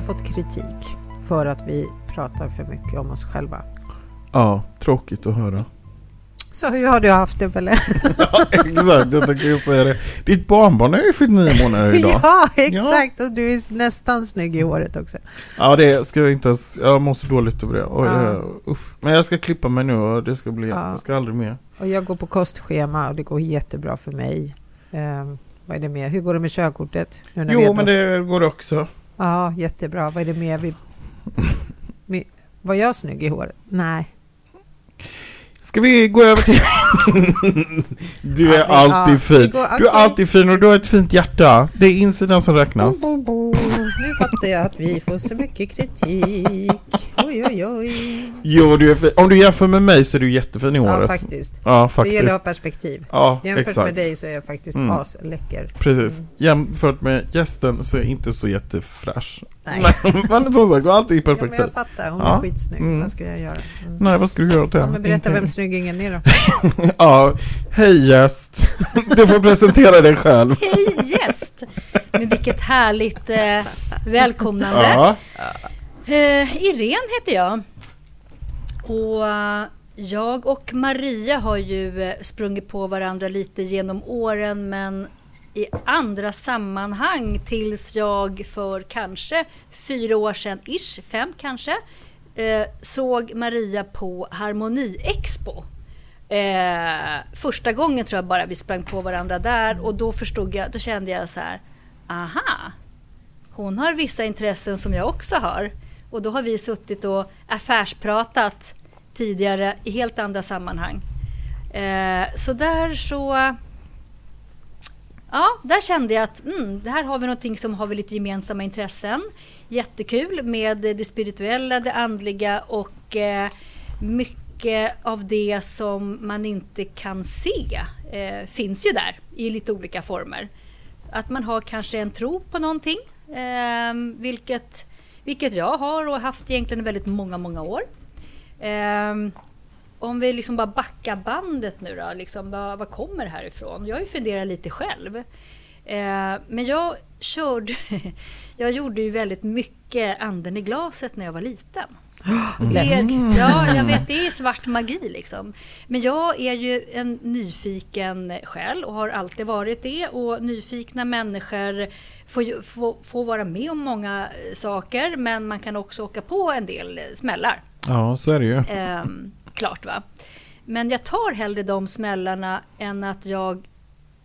har fått kritik för att vi pratar för mycket om oss själva. Ja, tråkigt att höra. Så hur har du haft det Pelle? ja, exakt, jag tänker säga det. Ditt barnbarn har ju fyllt nio månader idag. ja, exakt. Och du är nästan snygg i håret också. Ja, det ska jag inte ens... Jag måste dåligt över det. Och, Ja. uh, uff. Men jag ska klippa mig nu och det ska bli... Ja. Jag ska aldrig mer. Och jag går på kostschema och det går jättebra för mig. Ehm, vad är det mer? Hur går det med körkortet? Jo, är men det går också. Ja, jättebra. Vad är det mer? Vi... Vi... Var jag snygg i håret? Nej. Ska vi gå över till... du är Ja, alltid ja, fin. Du är alltid fin och du har ett fint hjärta. Det är insidan som räknas. Bo, bo, bo. Nu fattar jag att vi får så mycket kritik. Oj, oj, oj. Jo, du är fin. Om du jämför med mig så är du jättefin i Ja, håret. faktiskt. Ja, Det faktiskt. gäller att ha perspektiv. Ja, Jämfört exakt. med dig så är jag faktiskt Mm. asläcker. Precis. Mm. Jämfört med gästen så är jag inte så jättefräsch. Nej. Men som sagt, alltid i Ja, men perspektiv. jag fattar, hon Ja. är skitsnygg. Mm. Vad ska jag göra? Mm. Nej, vad ska du göra åt det? Ja, men berätta Ingenting. vem snyggingen är då. ja, hej gäst. Du får presentera dig själv. Hej gäst! Men vilket härligt eh, välkomnande. Ja. Eh, Irene heter jag. Och eh, jag och Maria har ju eh, sprungit på varandra lite genom åren men i andra sammanhang tills jag för kanske fyra år sedan, ish, fem kanske, eh, såg Maria på Harmoni Expo. Eh, första gången tror jag bara vi sprang på varandra där och då förstod jag, då kände jag så här, aha, hon har vissa intressen som jag också har. Och då har vi suttit och affärspratat tidigare i helt andra sammanhang. Eh, så där så... Ja, där kände jag att mm, det här har vi någonting som har vi lite gemensamma intressen. Jättekul med det spirituella, det andliga och eh, mycket av det som man inte kan se eh, finns ju där i lite olika former. Att man har kanske en tro på någonting, vilket, vilket jag har och haft egentligen väldigt många, många år. Eh, om vi liksom bara backar bandet nu då, liksom, vad, vad kommer det här ifrån? Jag har ju funderat lite själv. Eh, men jag körde, jag gjorde ju väldigt mycket anden i glaset när jag var liten. Det, Läskigt. ja, jag vet, det är svart magi liksom. Men jag är ju en nyfiken själ och har alltid varit det. Och nyfikna människor får, ju- får, får vara med om många eh, saker, men man kan också åka på en del eh, smällar. ja, så är det ju. Ehm, klart va. Men jag tar hellre de smällarna än att jag,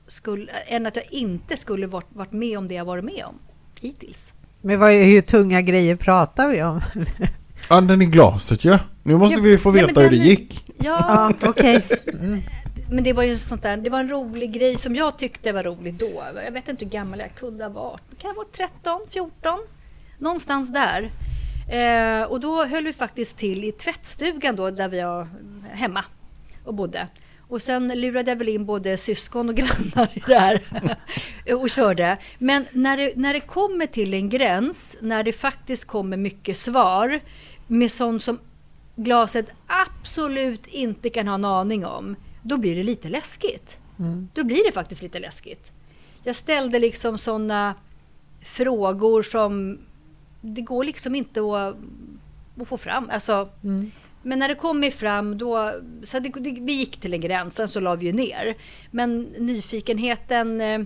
skulle, än att jag inte skulle varit, varit med om det jag varit med om hittills. Men vad, hur tunga grejer pratar vi om? Anden i glaset ja. Nu måste Ja, vi få nej, veta men hur det gick. Ja, okej. Mm men det var ju sånt där, det var en rolig grej som jag tyckte var rolig då. Jag vet inte hur gammal jag kunde ha varit. Kan jag ha varit 13, 14? Någonstans där. Eh, och då höll vi faktiskt till i tvättstugan då där vi var hemma och bodde. Och sen lurade jag väl in både syskon och grannar i det här och körde. Men när det, när det kommer till en gräns, när det faktiskt kommer mycket svar med sånt som glaset absolut inte kan ha en aning om, då blir det lite läskigt. Mm. Då blir det faktiskt lite läskigt. Jag ställde liksom sådana frågor som det går liksom inte att, att få fram. Alltså, Mm. men när det kommer fram då, så det, det, vi gick till en gräns, sen så la vi ju ner. Men nyfikenheten eh,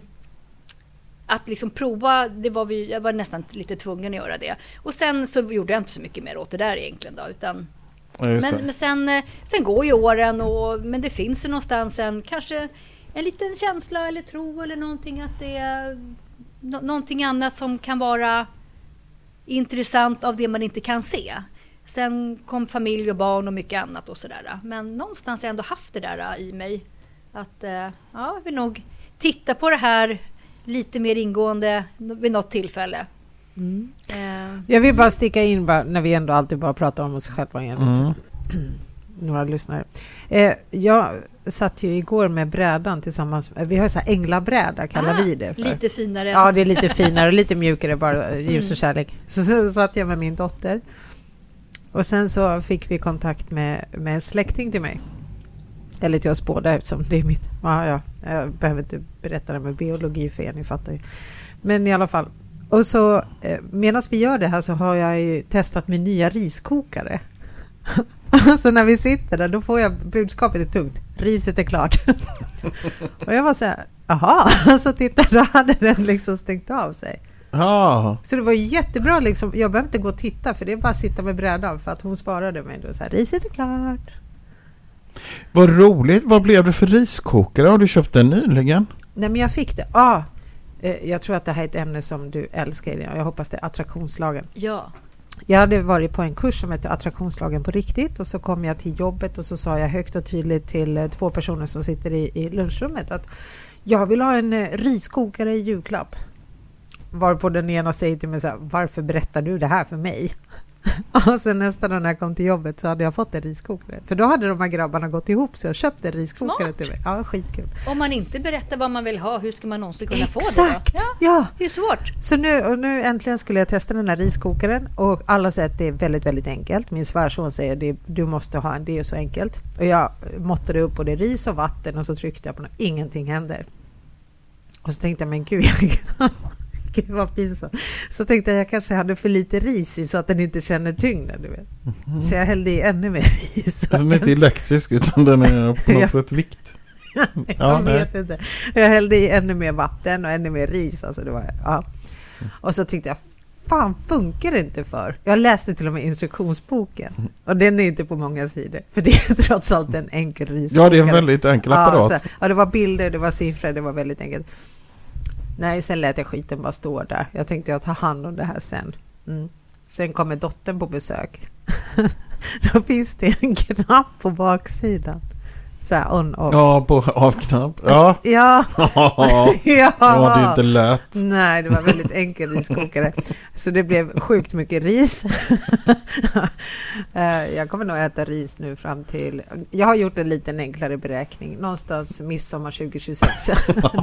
att liksom prova, det var vi, jag var nästan lite tvungen att göra det. Och sen så gjorde jag inte så mycket mer åt det där egentligen då, utan Ja, men, men sen, eh, sen går ju åren och men det finns ju någonstans en kanske en liten känsla eller tro eller någonting att det är nå- någonting annat som kan vara intressant av det man inte kan se. Sen kom familj och barn och mycket annat och sådär. Men någonstans har jag ändå haft det där i mig. Att eh, ja, jag vill nog titta på det här lite mer ingående vid något tillfälle. Mm. Eh, Jag vill bara sticka in bara, när vi ändå alltid bara pratar om oss själva igen. Mm. Några lyssnare. Eh, jag satt ju igår med brädan tillsammans. Vi har så här änglabräda kallar Ah, vi det för. lite finare. Ja, det är lite finare och lite mjukare, bara eh, ljus och Mm. kärlek. Så, så satt jag med min dotter. Och sen så fick vi kontakt med, med en släkting till mig. Eller till oss båda eftersom det är mitt... Ja, ja, jag behöver inte berätta det med biologi för er, ni fattar ju. Men i alla fall. Och så eh, medan vi gör det här så har jag ju testat min nya riskokare. så när vi sitter där då får jag budskapet är tungt. Riset är klart. och jag var så här, jaha, så titta då hade den liksom stängt av sig. Ja, Så det var jättebra liksom, jag behöver inte gå och titta för det är bara att sitta med brädan för att hon svarade mig då så här, riset är klart. vad roligt. Vad blev det för riskokare? Har du köpt den nyligen? Nej men jag fick det. Ah, eh, jag tror att det här är ett ämne som du älskar. Jag hoppas det är attraktionslagen. Ja. Jag hade varit på en kurs som hette attraktionslagen på riktigt och så kom jag till jobbet och så sa jag högt och tydligt till eh, två personer som sitter i, i lunchrummet att jag vill ha en eh, riskokare i julklapp. Varpå den ena säger till mig så här, varför berättar du det här för mig? Och sen nästa dag när jag kom till jobbet så hade jag fått en riskokare. För då hade de här grabbarna gått ihop sig och köpt en riskokare Smart. till mig. Ja, skitkul. Om man inte berättar vad man vill ha, hur ska man någonsin kunna få det Exakt! Ja, Ja, det är svårt. Så nu, och nu äntligen skulle jag testa den här riskokaren och alla säger att det är väldigt, väldigt enkelt. Min svärson säger att du måste ha en, det är så enkelt. Och jag måttade upp både ris och vatten och så tryckte jag på den ingenting händer. Och så tänkte jag, men gud, jag, gud vad pinsamt. Så tänkte jag, jag kanske hade för lite ris i så att den inte känner tyngden, du vet. Så jag hällde i ännu mer ris. Den är inte elektrisk utan den är på något Ja. sätt vikt. jag Ja, nej. vet inte. Jag hällde i ännu mer vatten och ännu mer ris. Alltså det var, ja. Och så tyckte jag, fan funkar det inte för? Jag läste till och med instruktionsboken och den är inte på många sidor. För det är trots allt en enkel riskokare. Ja, det är en väldigt enkel ja, apparat. så, ja, det var bilder, det var siffror, det var väldigt enkelt. Nej, sen lät jag skiten bara stå där. Jag tänkte jag tar hand om det här sen. Mm. Sen kommer dottern på besök. Då finns det en knapp på baksidan. Så här on off. Ja, på av-knapp. Ja. Ja, ja, ja. det är inte lätt. Nej, det var väldigt enkel riskokare. Så det blev sjukt mycket ris. Eh, jag kommer nog äta ris nu fram till... Jag har gjort en liten enklare beräkning. Någonstans midsommar 2026.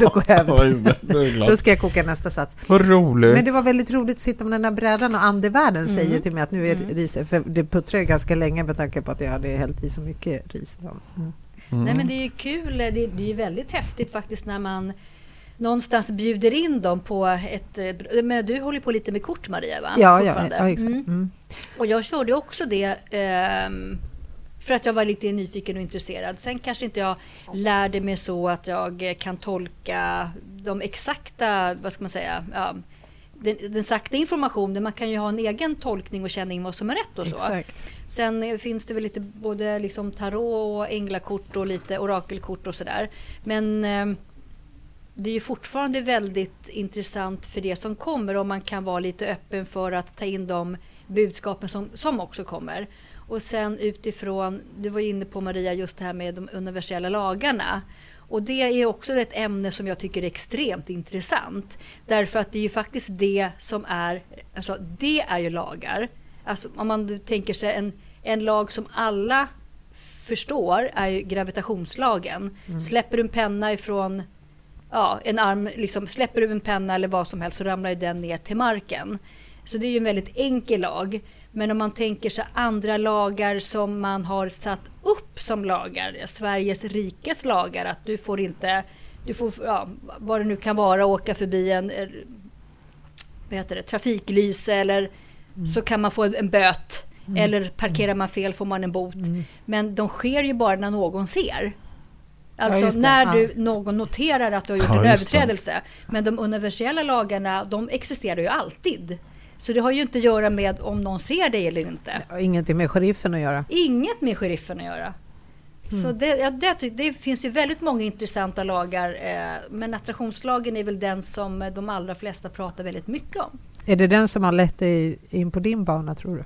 Då går jag Ja, över. Då ska jag koka nästa sats. Vad roligt. Men det var väldigt roligt att sitta med den här brädan och andevärlden Mm. säger till mig att nu är Mm. riset... För det puttrade ganska länge med tanke på att jag hade hällt i så mycket ris. då. Mm. Mm. Nej men det är ju kul, det, det är ju väldigt häftigt faktiskt när man någonstans bjuder in dem på ett... eh, Men du håller på lite med kort Maria va? Ja, ja, ja, exakt. Mm. Mm. Och jag körde också det ehm, för att jag var lite nyfiken och intresserad. Sen kanske inte jag lärde mig så att jag kan tolka de exakta, vad ska man säga, ja, den, den sakta informationen. Man kan ju ha en egen tolkning och känna in vad som är rätt och så. Exakt. Sen eh, finns det väl lite både liksom tarot och änglakort och lite orakelkort och sådär. Men eh, det är ju fortfarande väldigt intressant för det som kommer om man kan vara lite öppen för att ta in de budskapen som, som också kommer. Och sen utifrån, du var inne på Maria, just det här med de universella lagarna. Och det är också ett ämne som jag tycker är extremt intressant. Därför att det är ju faktiskt det som är, alltså det är ju lagar. Alltså om man tänker sig en, en lag som alla förstår är ju gravitationslagen. Släpper du en penna ifrån ja, en arm, liksom, släpper du en penna eller vad som helst så ramlar ju den ner till marken. Så det är ju en väldigt enkel lag. Men om man tänker sig andra lagar som man har satt upp som lagar, Sveriges rikes lagar, att du får inte, du får, ja, vad det nu kan vara, åka förbi en eh, vad heter det, trafiklyse eller så kan man få en, böt. Eller parkerar man fel får man en bot. Men de sker ju bara när någon ser. Alltså det, när ja. du, någon noterar att du har gjort Ja, en överträdelse. Men de universella lagarna, de existerar ju alltid. Så det har ju inte att göra med om någon ser dig eller inte. Det har ingenting med sheriffen att göra. Inget med sheriffen att göra. Så det, ja, det, det finns ju väldigt många intressanta lagar. Eh, men attraktionslagen är väl den som de allra flesta pratar väldigt mycket om. Är det den som har lett dig in på din bana tror du?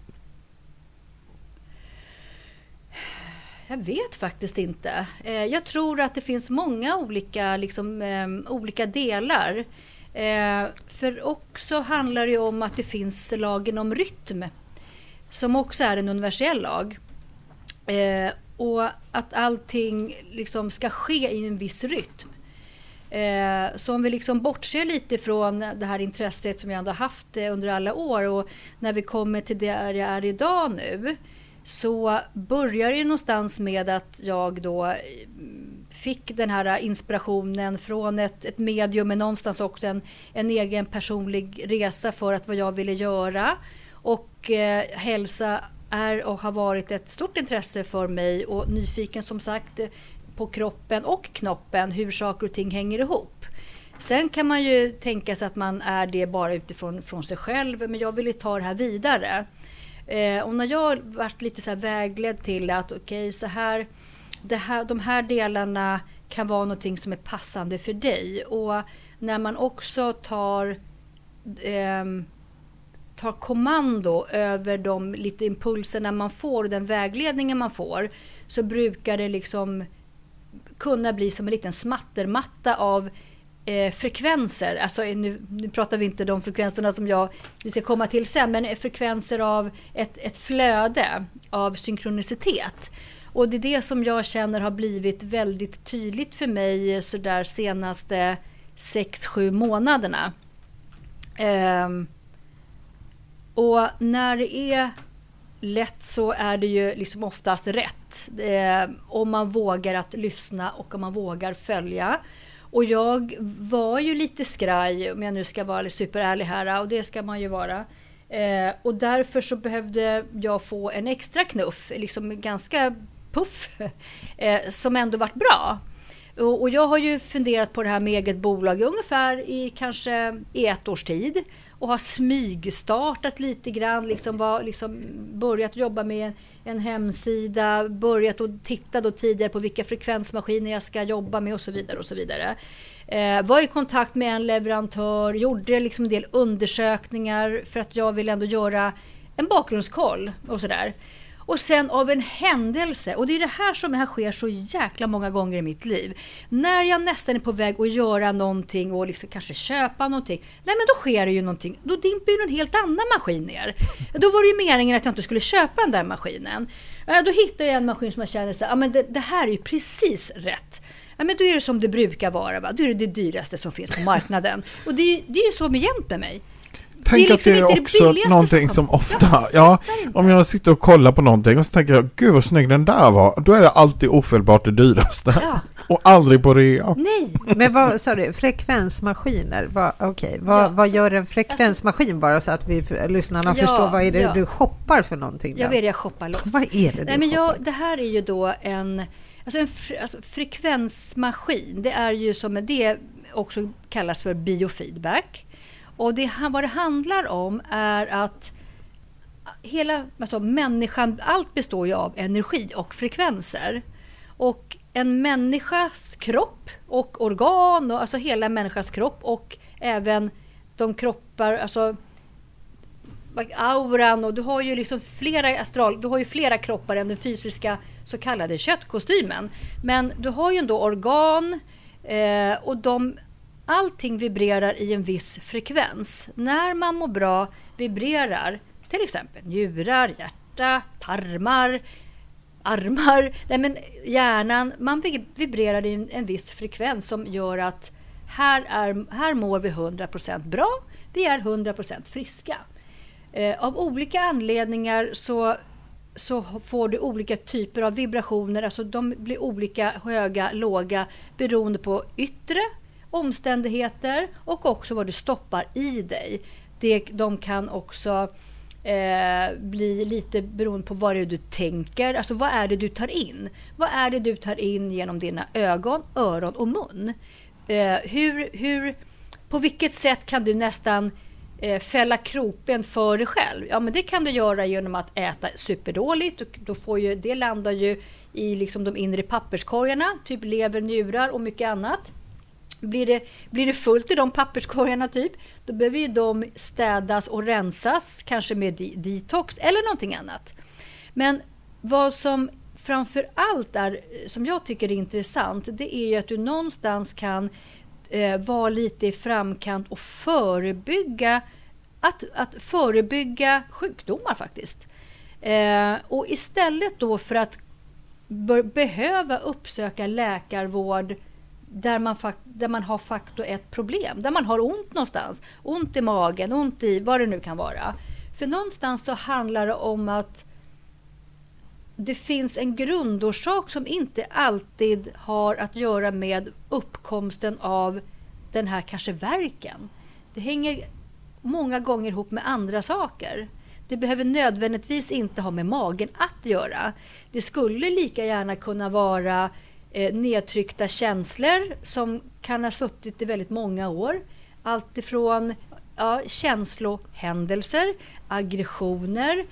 Jag vet faktiskt inte. Eh, jag tror att det finns många olika, liksom, eh, olika delar. Eh, för också handlar det om att det finns lagen om rytm. Som också är en universell lag. Eh, och att allting liksom ska ske i en viss rytm. Eh, så om vi liksom bortser lite från det här intresset som jag ändå haft eh, under alla år och när vi kommer till där jag är idag nu så börjar det någonstans med att jag då fick den här inspirationen från ett, ett medium men någonstans också en, en egen personlig resa för att vad jag ville göra. Och eh, hälsa är och har varit ett stort intresse för mig och nyfiken som sagt på kroppen och knoppen, hur saker och ting hänger ihop. Sen kan man ju tänka sig att man är det bara utifrån från sig själv, men jag ville ta det här vidare. Eh, och när jag varit lite så vägledd till att okej, okay, så här, det här, de här delarna kan vara någonting som är passande för dig. Och när man också tar eh, tar kommando över de lite impulserna man får och den vägledningen man får så brukar det liksom kunna bli som en liten smattermatta av eh, frekvenser. Alltså, nu, nu, pratar vi inte de frekvenserna som jag vi ska komma till sen, men frekvenser av ett, ett flöde av synkronicitet. Och det är det som jag känner har blivit väldigt tydligt för mig eh, så där senaste 6-7 månaderna. Um, och när det är lätt så är det ju liksom oftast rätt. Eh, om man vågar att lyssna och om man vågar följa. Och jag var ju lite skraj, om jag nu ska vara superärlig här, och det ska man ju vara. Eh, och därför så behövde jag få en extra knuff, liksom ganska puff, eh, som ändå varit bra. Och, och, jag har ju funderat på det här med eget bolag ungefär i kanske i ett års tid och har smygstartat lite grann, liksom, var, liksom börjat jobba med en, hemsida, börjat att titta då tidigare på vilka frekvensmaskiner jag ska jobba med och så vidare. och så vidare. Eh, var i kontakt med en leverantör, gjorde liksom en del undersökningar för att jag vill ändå göra en bakgrundskoll och sådär. Och sen av en händelse, och det är det här som här sker så jäkla många gånger i mitt liv. När jag nästan är på väg att göra någonting och liksom kanske köpa någonting. Nej men då sker det ju någonting. Då dimper ju en helt annan maskin ner. Då var det ju meningen att jag inte skulle köpa den där maskinen. Då hittar jag en maskin som jag känner så ja men det, det här är ju precis rätt. Ja, men då är det som det brukar vara. Va? Då är det det dyraste som finns på marknaden. Och det, det är ju så med jämt med mig. Tänk det liksom att det är också det någonting som, som ofta, ja, ja, om jag sitter och kollar på någonting och så tänker jag, gud vad snygg den där var, då är det alltid ofelbart det dyraste. Ja. och aldrig på rea. Nej. Men vad sa du, frekvensmaskiner, okej, okay. vad, ja. vad gör en frekvensmaskin bara så att vi lyssnarna ja, förstår vad är det du shoppar för någonting? Jag vet, jag shoppar loss. vad är det du Nej, men jag, Det här är ju då en, alltså en alltså frekvensmaskin, det är ju som det också kallas för biofeedback. Och det, vad det handlar om är att hela alltså människan, allt består ju av energi och frekvenser. Och en människas kropp och organ, och, alltså hela människans kropp och även de kroppar, alltså auran och du har ju liksom flera astral, du har ju flera kroppar än den fysiska så kallade köttkostymen. Men du har ju ändå organ eh, och de allting vibrerar i en viss frekvens. När man mår bra vibrerar till exempel njurar, hjärta, tarmar, armar, nej men hjärnan. Man vibrerar i en, en viss frekvens som gör att här, är, här mår vi 100% bra, vi är 100% friska. Eh, av olika anledningar så, så får du olika typer av vibrationer, alltså de blir olika höga, låga beroende på yttre omständigheter och också vad du stoppar i dig. Det, de kan också eh, bli lite beroende på vad det är du tänker. Alltså vad är det du tar in? Vad är det du tar in genom dina ögon, öron och mun? Eh, hur, hur, på vilket sätt kan du nästan eh, fälla kroppen för dig själv? Ja, men det kan du göra genom att äta superdåligt. Och då får ju, det landar ju i liksom de inre papperskorgarna, typ lever, njurar och mycket annat. Blir det, blir det fullt i de papperskorgarna typ, då behöver ju de städas och rensas, kanske med detox eller någonting annat. Men vad som framför allt är, som jag tycker är intressant, det är ju att du någonstans kan eh, vara lite i framkant och förebygga att, att förebygga sjukdomar faktiskt. Eh, och istället då för att behöva uppsöka läkarvård där man, där man har faktor ett problem, där man har ont någonstans. Ont i magen, ont i vad det nu kan vara. För någonstans så handlar det om att det finns en grundorsak som inte alltid har att göra med uppkomsten av den här kanske verken. Det hänger många gånger ihop med andra saker. Det behöver nödvändigtvis inte ha med magen att göra. Det skulle lika gärna kunna vara eh, nedtryckta känslor som kan ha suttit i väldigt många år. Allt ifrån ja, känslohändelser, aggressioner.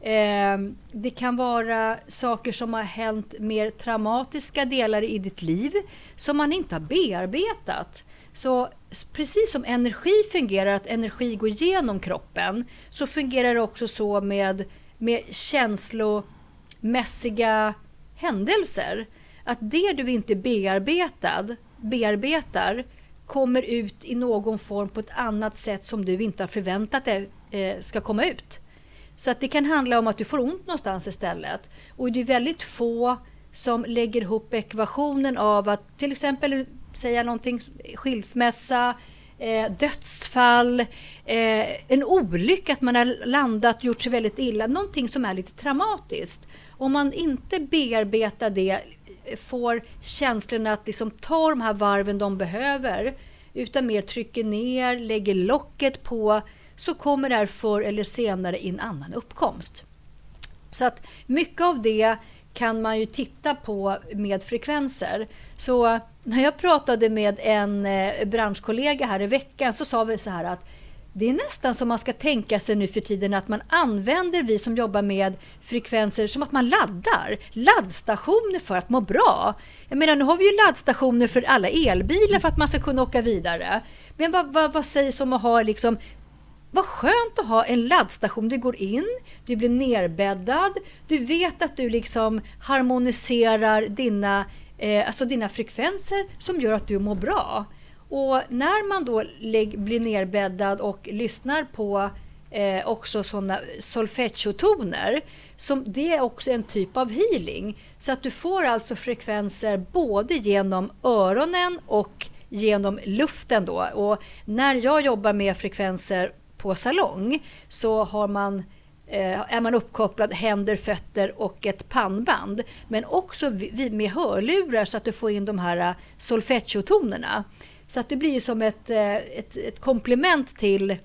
Eh, det kan vara saker som har hänt mer traumatiska delar i ditt liv som man inte har bearbetat. Så precis som energi fungerar, att energi går genom kroppen, så fungerar det också så med, med känslomässiga händelser. Att det du inte bearbetad, bearbetar kommer ut i någon form på ett annat sätt som du inte har förväntat dig eh, ska komma ut. Så att det kan handla om att du får ont någonstans istället. Och det är väldigt få som lägger ihop ekvationen av att till exempel säga någonting, skilsmässa, eh, dödsfall, eh, en olycka, att man har landat, gjort sig väldigt illa, någonting som är lite traumatiskt. Om man inte bearbetar det, får känslorna att liksom ta de här varven de behöver, utan mer trycker ner, lägger locket på, så kommer det här förr eller senare i en annan uppkomst. Så att mycket av det kan man ju titta på med frekvenser. Så när jag pratade med en eh, branschkollega här i veckan så sa vi så här att det är nästan som man ska tänka sig nu för tiden att man använder, vi som jobbar med frekvenser, som att man laddar. Laddstationer för att må bra. Jag menar, nu har vi ju laddstationer för alla elbilar för att man ska kunna åka vidare. Men vad, vad, vad sägs om att ha liksom vad skönt att ha en laddstation. Du går in, du blir nerbäddad, du vet att du liksom harmoniserar dina, eh, alltså dina frekvenser som gör att du mår bra. Och när man då blir nerbäddad och lyssnar på eh, också sådana solfeggiotoner, som det är också en typ av healing. Så att du får alltså frekvenser både genom öronen och genom luften då. Och när jag jobbar med frekvenser på salong så har man eh, är man uppkopplad händer, fötter och ett pannband. Men också med hörlurar så att du får in de här eh, solfeggiotonerna. tonerna så att det blir som ett, eh, ett, ett komplement till,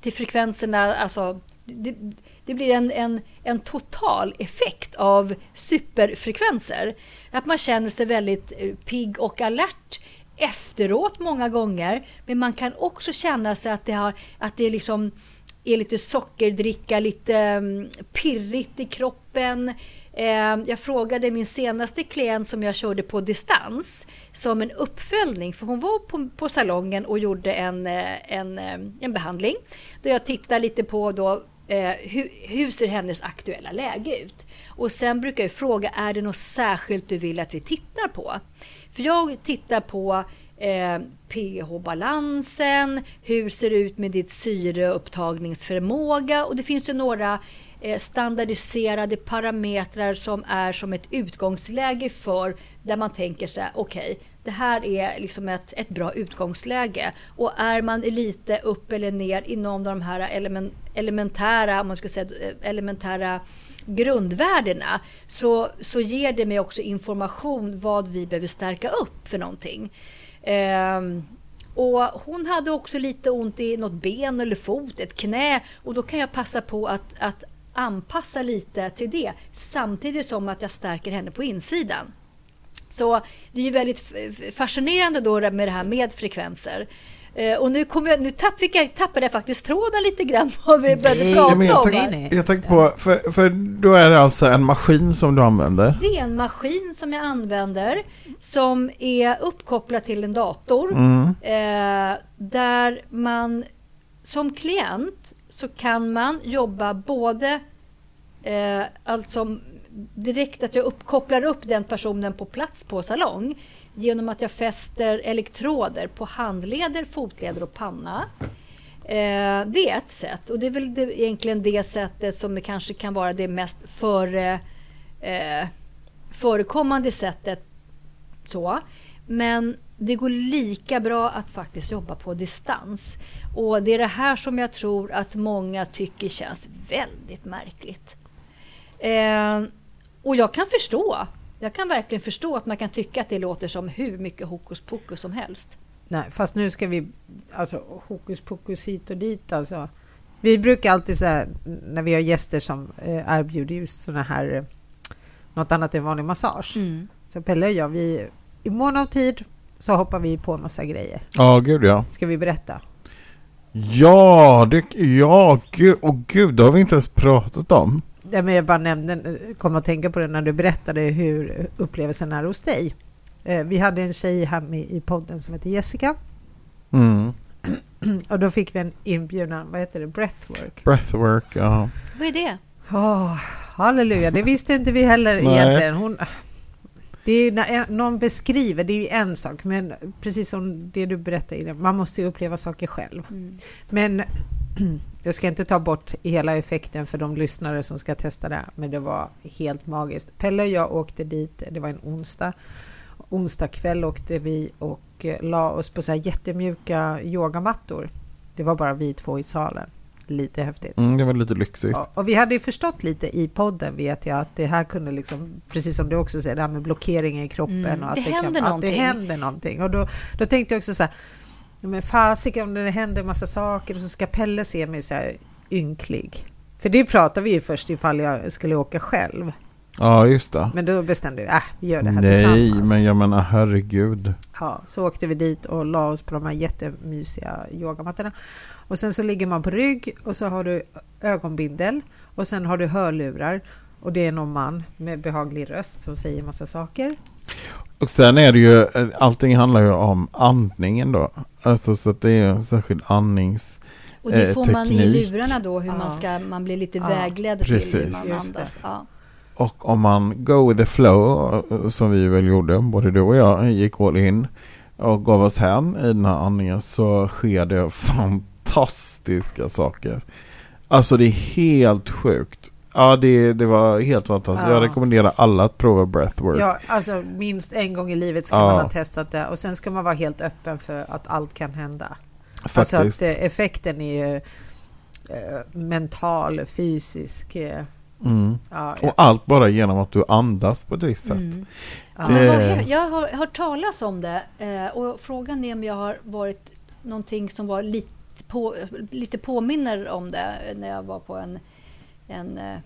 till frekvenserna. Alltså, det, det blir en, en, en total effekt av superfrekvenser. Att man känner sig väldigt eh, pigg och alert efteråt många gånger. Men man kan också känna sig att det, har, att det liksom är lite sockerdricka, lite mm, pirrigt i kroppen. Ehm, jag frågade min senaste klient som jag körde på distans som en uppföljning, för hon var på, på salongen och gjorde en, eh, en, eh, en behandling. Där jag tittade lite på då, eh, hur, hur ser hennes aktuella läge ut? Och sen brukar jag fråga, är det något särskilt du vill att vi tittar på? För jag tittar på eh, pH-balansen, hur ser det ut med ditt syreupptagningsförmåga och det finns ju några Eh, standardiserade parametrar som är som ett utgångsläge för där man tänker sig okej, okay, det här är liksom ett, ett bra utgångsläge. Och är man lite upp eller ner inom de här element, elementära, man ska säga, eh, elementära grundvärdena så, så ger det mig också information vad vi behöver stärka upp för någonting. Um, och hon hade också lite ont i något ben eller fot, ett knä och då kan jag passa på att, att anpassa lite till det samtidigt som att jag stärker henne på insidan. Så det är ju väldigt fascinerande då med det här med frekvenser. Eh, och nu, kom jag, nu tapp, fick jag, tappade jag faktiskt tråden lite grann vad vi började nej, prata jag om. Tänkte, jag tänkte på, för, för då är det alltså en maskin som du använder? Det är en maskin som jag använder som är uppkopplad till en dator. Mm. Eh, där man som klient så kan man jobba både eh, alltså direkt att jag uppkopplar upp den personen på plats på salong genom att jag fäster elektroder på handleder, fotleder och panna. Eh, det är ett sätt och det är väl det, egentligen det sättet som kanske kan vara det mest för, eh, förekommande sättet. Så. Men det går lika bra att faktiskt jobba på distans. Och det är det här som jag tror att många tycker känns väldigt märkligt. Eh, och jag kan förstå. Jag kan verkligen förstå att man kan tycka att det låter som hur mycket hokus pokus som helst. Nej, fast nu ska vi, alltså hokus pokus hit och dit alltså. Vi brukar alltid så när vi har gäster som eh, erbjuder just sådana här, eh, något annat än vanlig massage. Mm. Så Pelle och jag, vi, i mån av tid så hoppar vi på en massa grejer. Ja, gud ja. Ska vi berätta? Ja, det, ja, gud, och gud, det har vi inte ens pratat om. Ja, men jag bara nämnde, kom att tänka på det när du berättade hur upplevelsen är hos dig. Eh, vi hade en tjej här med i podden som heter Jessica. Mm. Och då fick vi en inbjudan, vad heter det, breathwork? Breathwork, ja. Vad är det? Oh, halleluja, det visste inte vi heller egentligen. Hon, det är när någon beskriver, det är ju en sak, men precis som det du berättade, man måste ju uppleva saker själv. Mm. Men jag ska inte ta bort hela effekten för de lyssnare som ska testa det, men det var helt magiskt. Pelle och jag åkte dit, det var en onsdag. Onsdag kväll åkte vi och eh, la oss på så här jättemjuka yogamattor. Det var bara vi två i salen lite häftigt. Mm, det var lite lyxigt. Ja, och vi hade ju förstått lite i podden vet jag att det här kunde liksom, precis som du också säger, det här med blockering i kroppen mm, och att det, det, händer kan, att det händer någonting. Och då, då tänkte jag också så här, men fasiken om det händer en massa saker och så ska Pelle se mig så här ynklig. För det pratade vi ju först ifall jag skulle åka själv. Ja, just det. Men då bestämde vi, äh, vi gör det här Nej, tillsammans. Nej, men jag menar herregud. Ja, så åkte vi dit och la oss på de här jättemysiga yogamattorna. Och sen så ligger man på rygg och så har du ögonbindel och sen har du hörlurar och det är någon man med behaglig röst som säger massa saker. Och sen är det ju, allting handlar ju om andningen då. Alltså så att det är en särskild andnings Och det får man i lurarna då, hur ja. man ska, man blir lite ja. vägledd till hur man andas. Ja. Och om man go with the flow, som vi väl gjorde, både du och jag gick all in och gav oss hem i den här andningen så sker det fantastiska saker. Alltså det är helt sjukt. Ja, det, det var helt fantastiskt. Ja. Jag rekommenderar alla att prova breathwork. Ja, alltså minst en gång i livet ska ja. man ha testat det. Och sen ska man vara helt öppen för att allt kan hända. Faktiskt. Alltså att eh, effekten är ju eh, mental, fysisk. Eh, mm. ja, och allt bara genom att du andas på ett visst sätt. Mm. Det... Jag har hört talas om det och frågan är om jag har varit någonting som var lite, på, lite påminner om det när jag var på en en, eh,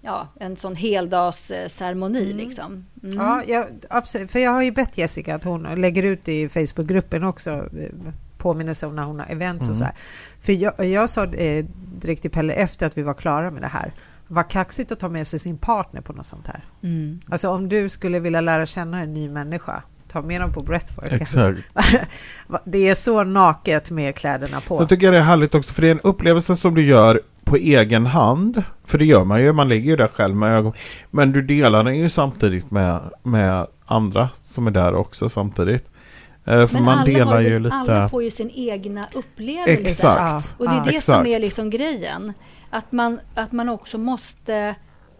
ja, en sån heldagsceremoni. Mm. Liksom. Mm. Ja, jag, absolut. För jag har ju bett Jessica att hon lägger ut i Facebookgruppen också eh, påminnelse om när hon har events mm. och så här. För jag, jag sa eh, direkt till Pelle efter att vi var klara med det här vad kaxigt att ta med sig sin partner på något sånt här. Mm. Alltså om du skulle vilja lära känna en ny människa, ta med dem på breathwork. Exakt. det är så naket med kläderna på. Så tycker jag det är härligt också, för det är en upplevelse som du gör på egen hand. För det gör man ju, man ligger ju där själv med ögon. Men du delar den ju samtidigt med, med andra som är där också samtidigt. Eh, för Men man delar ju, ju lite... alla får ju sin egna upplevelse. Exakt. Och det är det Exakt. som är liksom grejen. Att man, att man också måste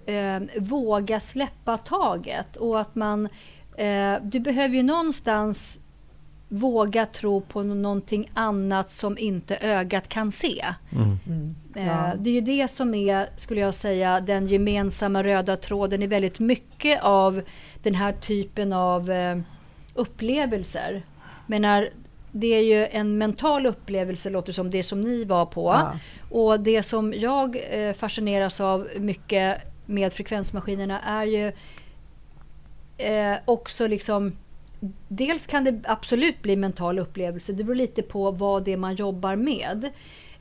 eh, våga släppa taget och att man eh, du behöver ju någonstans våga tro på någonting annat som inte ögat kan se. Mm. Mm. Ja. Det är ju det som är, skulle jag säga, den gemensamma röda tråden i väldigt mycket av den här typen av eh, upplevelser. Men det är ju en mental upplevelse, låter som det som ni var på. Ja. Och det som jag eh, fascineras av mycket med frekvensmaskinerna är ju eh, också liksom dels kan det absolut bli mental upplevelse. Det beror lite på vad det är man jobbar med.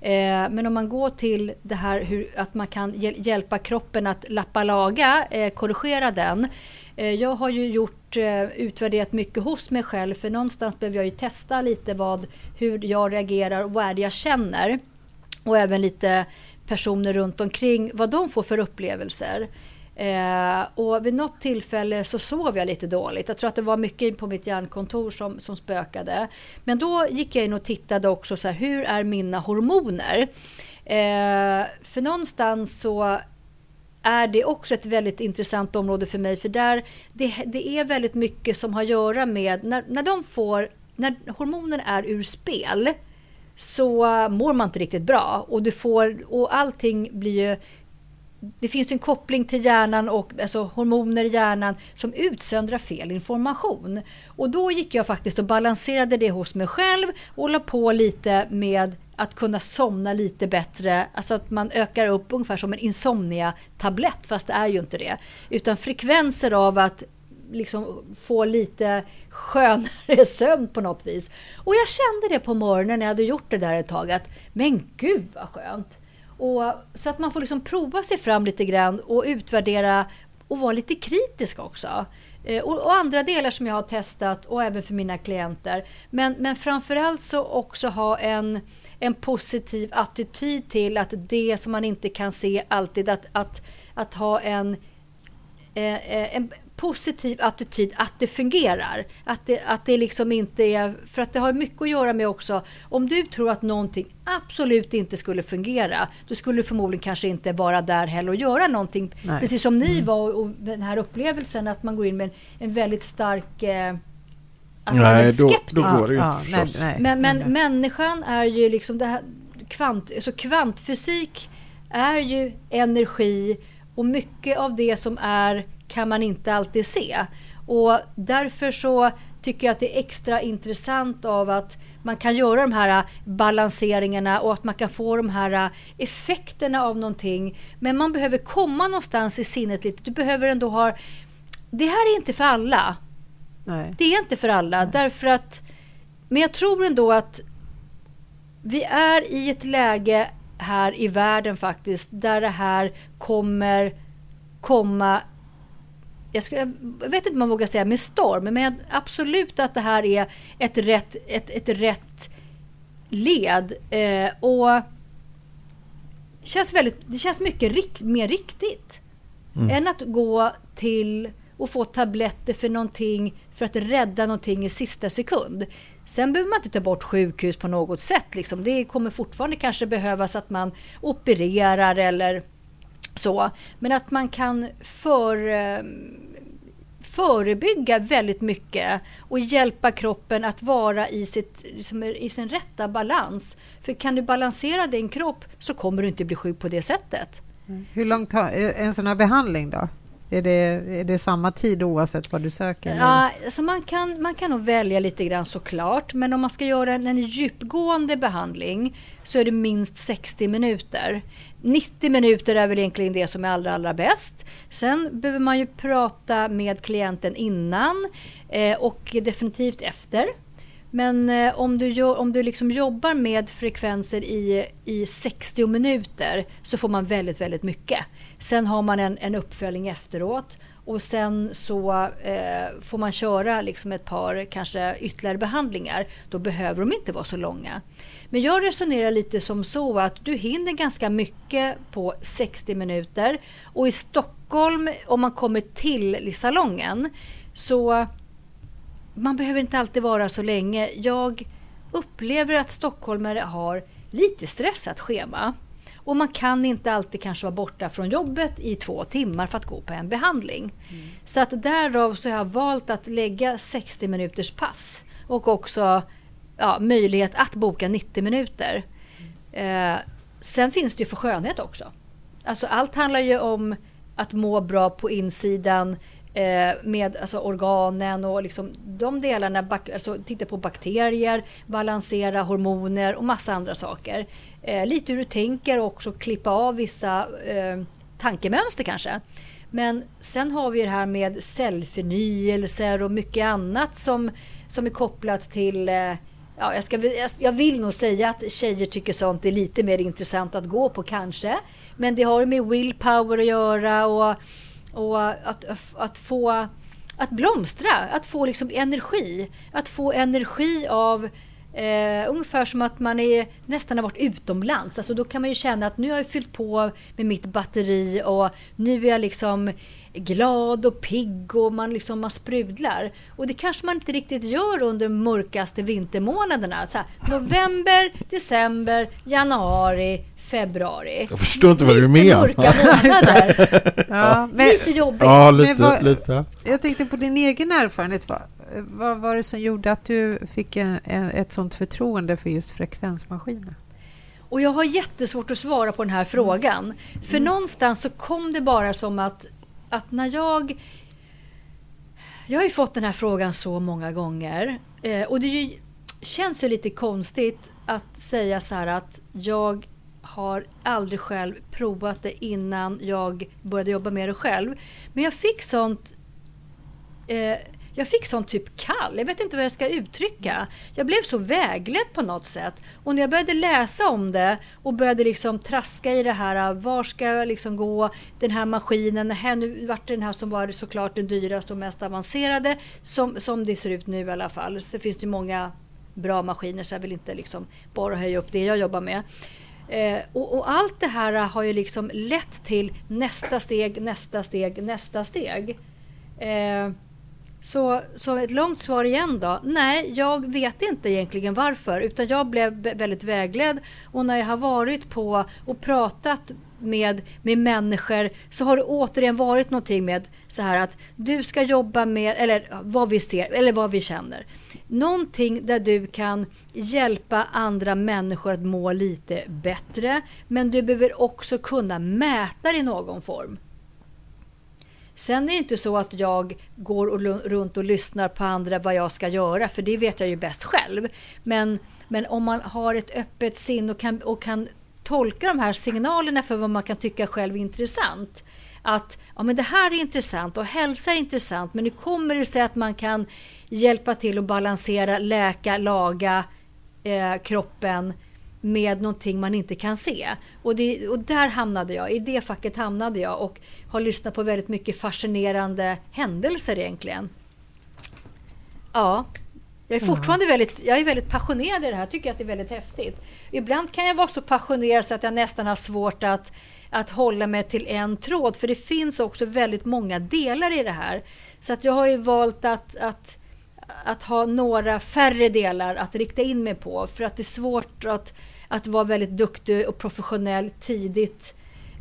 Eh, men om man går till det här hur, att man kan hjälpa kroppen att lappa laga, eh, korrigera den. Eh, jag har ju gjort, eh, utvärderat mycket hos mig själv för någonstans behöver jag ju testa lite vad, hur jag reagerar och vad är det jag känner. Och även lite personer runt omkring, vad de får för upplevelser. Eh, och vid något tillfälle så sov jag lite dåligt. Jag tror att det var mycket på mitt hjärnkontor som, som spökade. Men då gick jag in och tittade också så här, hur är mina hormoner? Eh, för någonstans så är det också ett väldigt intressant område för mig. För där, det, det är väldigt mycket som har att göra med när, när de får, när hormoner är ur spel så mår man inte riktigt bra. Och, du får, och allting blir ju det finns en koppling till hjärnan och alltså hormoner i hjärnan som utsöndrar fel information. Och då gick jag faktiskt och balanserade det hos mig själv och la på lite med att kunna somna lite bättre, alltså att man ökar upp ungefär som en insomnia-tablett, fast det är ju inte det. Utan frekvenser av att liksom få lite skönare sömn på något vis. Och jag kände det på morgonen när jag hade gjort det där ett tag, att men gud vad skönt! Och, så att man får liksom prova sig fram lite grann och utvärdera och vara lite kritisk också. Eh, och, och, andra delar som jag har testat och även för mina klienter. Men, men framförallt så också ha en, en positiv attityd till att det som man inte kan se alltid, att, att, att ha en, eh, eh en positiv attityd att det fungerar. Att det, att det liksom inte är... För att det har mycket att göra med också, om du tror att någonting absolut inte skulle fungera, då skulle du förmodligen kanske inte vara där heller och göra någonting. Nej. Precis som ni mm. var och den här upplevelsen att man går in med en, en väldigt stark eh, nej, då, då går det ju ja, inte ja, förstås. Nej, nej, men, men människan är ju liksom det här kvant, alltså kvantfysik är ju energi och mycket av det som är kan man inte alltid se. Och därför så tycker jag att det är extra intressant av att man kan göra de här balanseringarna och att man kan få de här effekterna av någonting. Men man behöver komma någonstans i sinnet lite. Du behöver ändå ha... Det här är inte för alla. Nej. Det är inte för alla. Nej. Därför att... Men jag tror ändå att vi är i ett läge här i världen faktiskt där det här kommer komma jag, skulle, jag vet inte om man vågar säga med storm, men absolut att det här är ett rätt, ett, ett rätt led. Eh, och känns väldigt, det känns mycket rikt, mer riktigt mm. än att gå till och få tabletter för någonting för att rädda någonting i sista sekund. Sen behöver man inte ta bort sjukhus på något sätt. Liksom. Det kommer fortfarande kanske behövas att man opererar eller så. Men att man kan för, eh, förebygga väldigt mycket och hjälpa kroppen att vara i, sitt, liksom, i sin rätta balans. För kan du balansera din kropp så kommer du inte bli sjuk på det sättet. Hur långt tar eh, en sån här behandling då? Är det, är det samma tid oavsett vad du söker? Ja, alltså man, kan, man kan nog välja lite grann såklart. Men om man ska göra en, en djupgående behandling så är det minst 60 minuter. 90 minuter är väl egentligen det som är allra, allra bäst. Sen behöver man ju prata med klienten innan eh, och definitivt efter. Men eh, om du, gör, om du liksom jobbar med frekvenser i, i 60 minuter så får man väldigt, väldigt mycket. Sen har man en, en uppföljning efteråt och sen så eh, får man köra liksom ett par kanske ytterligare behandlingar. Då behöver de inte vara så långa. Men jag resonerar lite som så att du hinner ganska mycket på 60 minuter. Och i Stockholm, om man kommer till salongen, så man behöver inte alltid vara så länge. Jag upplever att stockholmare har lite stressat schema. Och man kan inte alltid kanske vara borta från jobbet i två timmar för att gå på en behandling. Mm. Så att därav så har jag valt att lägga 60 minuters pass. Och också ja, möjlighet att boka 90 minuter. Mm. Eh, sen finns det ju för skönhet också. Alltså allt handlar ju om att må bra på insidan eh, med alltså, organen och liksom, de delarna. Alltså, titta på bakterier, balansera hormoner och massa andra saker. Eh, lite hur du tänker och också klippa av vissa eh, tankemönster kanske. Men sen har vi det här med cellförnyelser och mycket annat som, som är kopplat till eh, Ja, jag, ska, jag vill nog säga att tjejer tycker sånt är lite mer intressant att gå på kanske. Men det har med willpower att göra och, och att, att få att blomstra, att få liksom energi. Att få energi av Eh, ungefär som att man är, nästan har varit utomlands. Alltså då kan man ju känna att nu har jag fyllt på med mitt batteri och nu är jag liksom glad och pigg och man, liksom, man sprudlar. Och det kanske man inte riktigt gör under de mörkaste vintermånaderna. Så här, november, december, januari, februari. Jag förstår inte vad du menar. Mörka månader. ja, men, lite jobbigt. Ja, lite, vad, lite. Jag tänkte på din egen erfarenhet. Va? Vad var det som gjorde att du fick en, en, ett sånt förtroende för just frekvensmaskiner? och jag har jättesvårt att svara på den här frågan. Mm. För mm. någonstans så kom det bara som att, att när jag... Jag har ju fått den här frågan så många gånger. Eh, och det ju, känns ju lite konstigt att säga så här att jag har aldrig själv provat det innan jag började jobba med det själv. Men jag fick sånt eh, jag fick sån typ kall. Jag vet inte vad jag ska uttrycka. Jag blev så vägledd på något sätt. Och när jag började läsa om det och började liksom traska i det här. Äh, var ska jag liksom gå? Den här maskinen. Här, nu vart det den här som var såklart den dyraste och mest avancerade. Som, som det ser ut nu i alla fall. Så finns det många bra maskiner så jag vill inte liksom bara höja upp det jag jobbar med. Eh, och, och, allt det här äh, har ju liksom lett till nästa steg, nästa steg, nästa steg. Eh, så, så ett långt svar igen då. Nej, jag vet inte egentligen varför. Utan jag blev väldigt vägledd. Och när jag har varit på och pratat med, med människor så har det återigen varit någonting med så här att du ska jobba med, eller vad vi ser, eller vad vi känner. Någonting där du kan hjälpa andra människor att må lite bättre. Men du behöver också kunna mäta det i någon form. Sen är det inte så att jag går och runt och lyssnar på andra vad jag ska göra, för det vet jag ju bäst själv. Men, men om man har ett öppet sinne och kan, och kan tolka de här signalerna för vad man kan tycka själv är intressant. Att ja, men det här är intressant och hälsa är intressant, men nu kommer det sig att man kan hjälpa till att balansera, läka, laga eh, kroppen med någonting man inte kan se. Och, det, och där hamnade jag, i det facket hamnade jag och har lyssnat på väldigt mycket fascinerande händelser egentligen. Ja, jag är fortfarande väldigt, jag är väldigt passionerad i det här, tycker att det är väldigt häftigt. Ibland kan jag vara så passionerad så att jag nästan har svårt att, att hålla mig till en tråd, för det finns också väldigt många delar i det här. Så att jag har ju valt att, att att ha några färre delar att rikta in mig på. För att det är svårt att, att vara väldigt duktig och professionell tidigt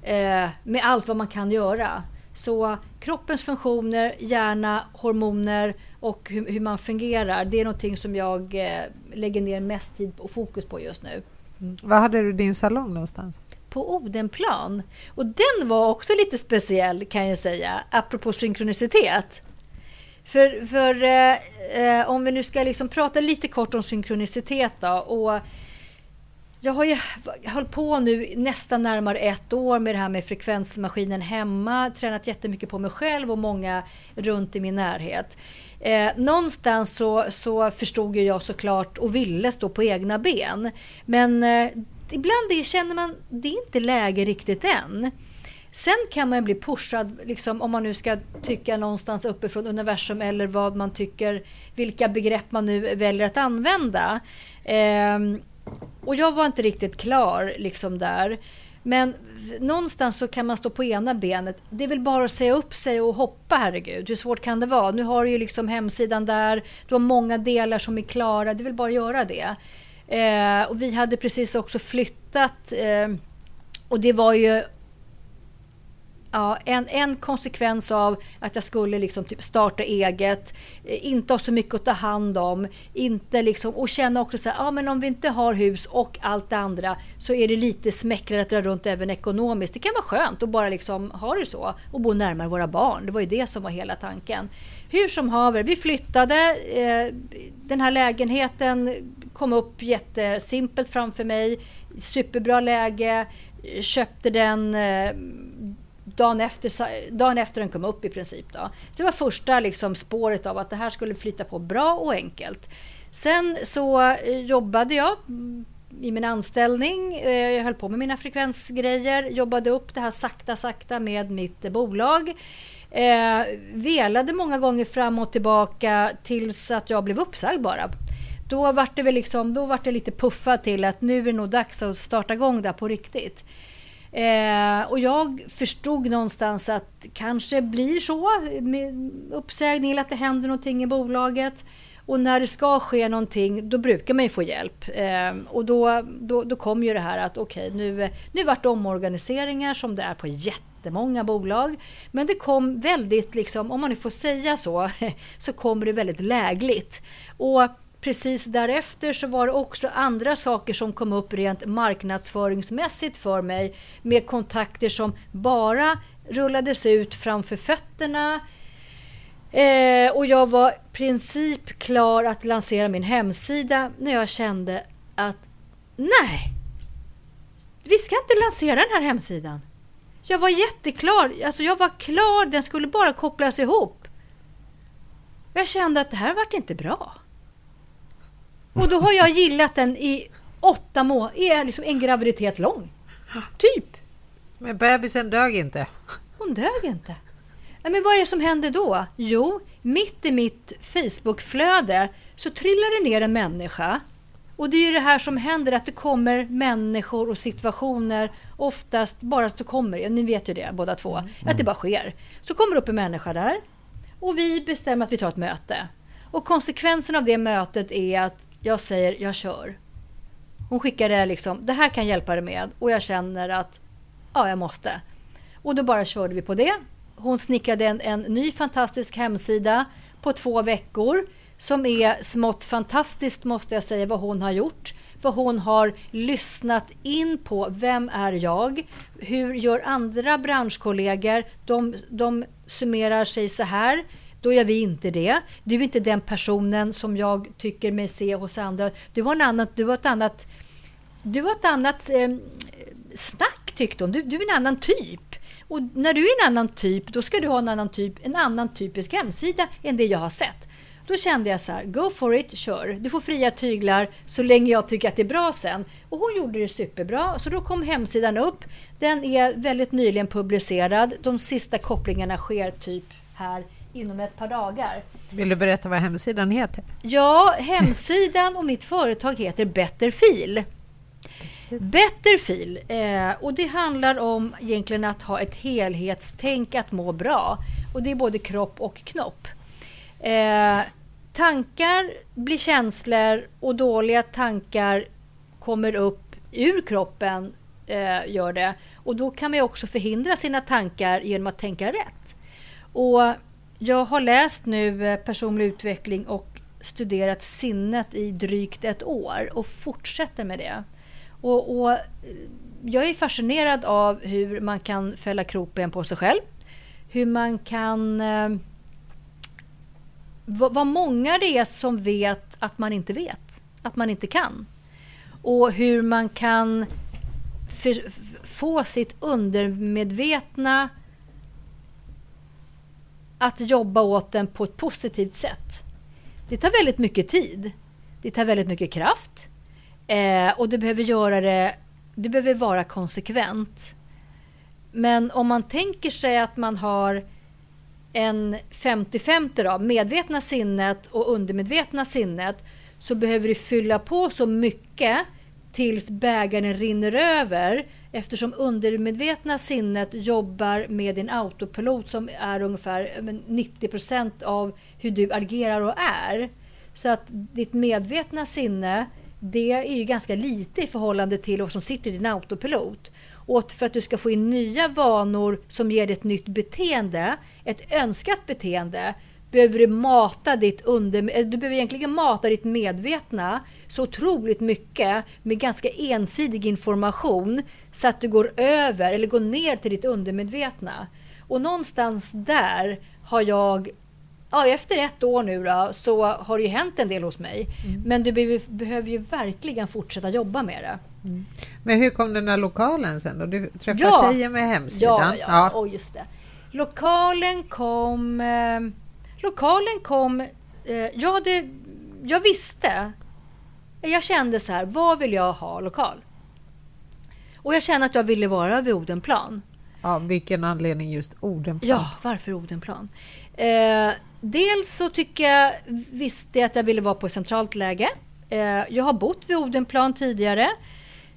eh, med allt vad man kan göra. Så kroppens funktioner, hjärna, hormoner och hur, hur man fungerar, det är någonting som jag eh, lägger ner mest tid och fokus på just nu. Mm. Var hade du din salong någonstans? På Odenplan. Och den var också lite speciell kan jag säga, apropå synkronicitet. För, för eh, eh, om vi nu ska liksom prata lite kort om synkronicitet då. Och jag har ju hållit på nu nästan närmare ett år med det här med frekvensmaskinen hemma. Tränat jättemycket på mig själv och många runt i min närhet. Eh, någonstans så, så förstod jag såklart och ville stå på egna ben. Men eh, ibland känner man det är inte läge riktigt än. Sen kan man bli pushad, liksom, om man nu ska tycka någonstans uppifrån universum eller vad man tycker, vilka begrepp man nu väljer att använda. Eh, och jag var inte riktigt klar liksom där. Men någonstans så kan man stå på ena benet. Det är väl bara att säga upp sig och hoppa, herregud. Hur svårt kan det vara? Nu har du ju liksom hemsidan där. Du har många delar som är klara. Det är väl bara att göra det. Eh, och vi hade precis också flyttat. Eh, och det var ju Ja, en, en konsekvens av att jag skulle liksom typ starta eget, eh, inte ha så mycket att ta hand om, inte liksom, och känna också så här, ja men om vi inte har hus och allt det andra så är det lite smäckrare att dra runt även ekonomiskt. Det kan vara skönt att bara liksom ha det så och bo närmare våra barn. Det var ju det som var hela tanken. Hur som haver, vi flyttade. Eh, den här lägenheten kom upp jättesimpelt framför mig. Superbra läge. Köpte den eh, dagen efter, dagen efter den kom upp i princip. Då. Så det var första liksom, spåret av att det här skulle flytta på bra och enkelt. Sen så eh, jobbade jag mm, i min anställning. Eh, jag höll på med mina frekvensgrejer, jobbade upp det här sakta, sakta med mitt eh, bolag. Eh, velade många gånger fram och tillbaka tills att jag blev uppsagd bara. Då var det, väl liksom, då det lite puffad till att nu är det nog dags att starta igång där på riktigt. Eh, och jag förstod någonstans att det kanske blir så med uppsägning eller att det händer någonting i bolaget. Och när det ska ske någonting, då brukar man ju få hjälp. Eh, och då, då, då kom ju det här att okej, okay, nu, nu vart det omorganiseringar som det är på jättemånga bolag. Men det kom väldigt, liksom, om man nu får säga så, så kommer det väldigt lägligt. Och precis därefter så var det också andra saker som kom upp rent marknadsföringsmässigt för mig med kontakter som bara rullades ut framför fötterna. Eh, och jag var i princip klar att lansera min hemsida när jag kände att nej, vi ska inte lansera den här hemsidan. Jag var jätteklar, alltså jag var klar, den skulle bara kopplas ihop. Jag kände att det här vart inte bra. Och då har jag gillat den i åtta månader, är liksom en graviditet lång. Typ. Men bebisen dög inte. Hon dög inte. Men vad är det som händer då? Jo, mitt i mitt Facebookflöde så trillar det ner en människa. Och det är ju det här som händer, att det kommer människor och situationer, oftast bara så kommer, ni vet ju det båda två, mm. att det bara sker. Så kommer det upp en människa där och vi bestämmer att vi tar ett möte. Och konsekvensen av det mötet är att jag säger, jag kör. Hon skickade liksom, det här kan hjälpa dig med och jag känner att ja, jag måste. Och då bara körde vi på det. Hon snickrade en, en ny fantastisk hemsida på två veckor som är smått fantastiskt måste jag säga vad hon har gjort. Vad hon har lyssnat in på. Vem är jag? Hur gör andra branschkollegor? De, de summerar sig så här. Då gör vi inte det. Du är inte den personen som jag tycker mig se hos andra. Du har, en annan, du har ett annat, du har ett annat eh, snack tyckte hon. Du, du är en annan typ. Och när du är en annan typ, då ska du ha en annan typ, en annan typisk hemsida än det jag har sett. Då kände jag så här, go for it, kör. Du får fria tyglar så länge jag tycker att det är bra sen. Och hon gjorde det superbra, så då kom hemsidan upp. Den är väldigt nyligen publicerad. De sista kopplingarna sker typ här inom ett par dagar. Vill du berätta vad hemsidan heter? Ja, hemsidan och mitt företag heter Betterfil. Betterfil, eh, och det handlar om egentligen att ha ett helhetstänk, att må bra. Och det är både kropp och knopp. Eh, tankar blir känslor och dåliga tankar kommer upp ur kroppen, eh, gör det. Och då kan man också förhindra sina tankar genom att tänka rätt. Och jag har läst nu eh, personlig utveckling och studerat sinnet i drygt ett år och fortsätter med det. Och, och, eh, jag är fascinerad av hur man kan fälla kroppen på sig själv. Hur man kan... Eh, vad, vad många det är som vet att man inte vet, att man inte kan. Och hur man kan för, få sitt undermedvetna att jobba åt den på ett positivt sätt. Det tar väldigt mycket tid. Det tar väldigt mycket kraft. Eh, och du behöver göra det, du behöver vara konsekvent. Men om man tänker sig att man har en 50-50 då, medvetna sinnet och undermedvetna sinnet, så behöver du fylla på så mycket tills bägaren rinner över eftersom undermedvetna sinnet jobbar med din autopilot som är ungefär 90 procent av hur du agerar och är. Så att ditt medvetna sinne det är ju ganska lite i förhållande till vad som sitter i din autopilot. Och för att du ska få in nya vanor som ger dig ett nytt beteende, ett önskat beteende, behöver du mata ditt under, du behöver egentligen mata ditt medvetna så otroligt mycket med ganska ensidig information så att du går över eller går ner till ditt undermedvetna. Och någonstans där har jag ja, efter ett år nu då, så har det ju hänt en del hos mig. Mm. Men du behöver, behöver ju verkligen fortsätta jobba med det. Mm. Men hur kom den där lokalen sen då? Du träffade ja. tjejer med hemsidan? Ja, ja, ja. Oh, just det. Lokalen kom... Eh, lokalen kom... Eh, jag, hade, jag visste. Jag kände så här, var vill jag ha lokal? Och jag kände att jag ville vara vid Odenplan. Av vilken anledning just Odenplan? Ja, varför Odenplan? Eh, dels så tycker jag visste att jag ville vara på ett centralt läge. Eh, jag har bott vid Odenplan tidigare.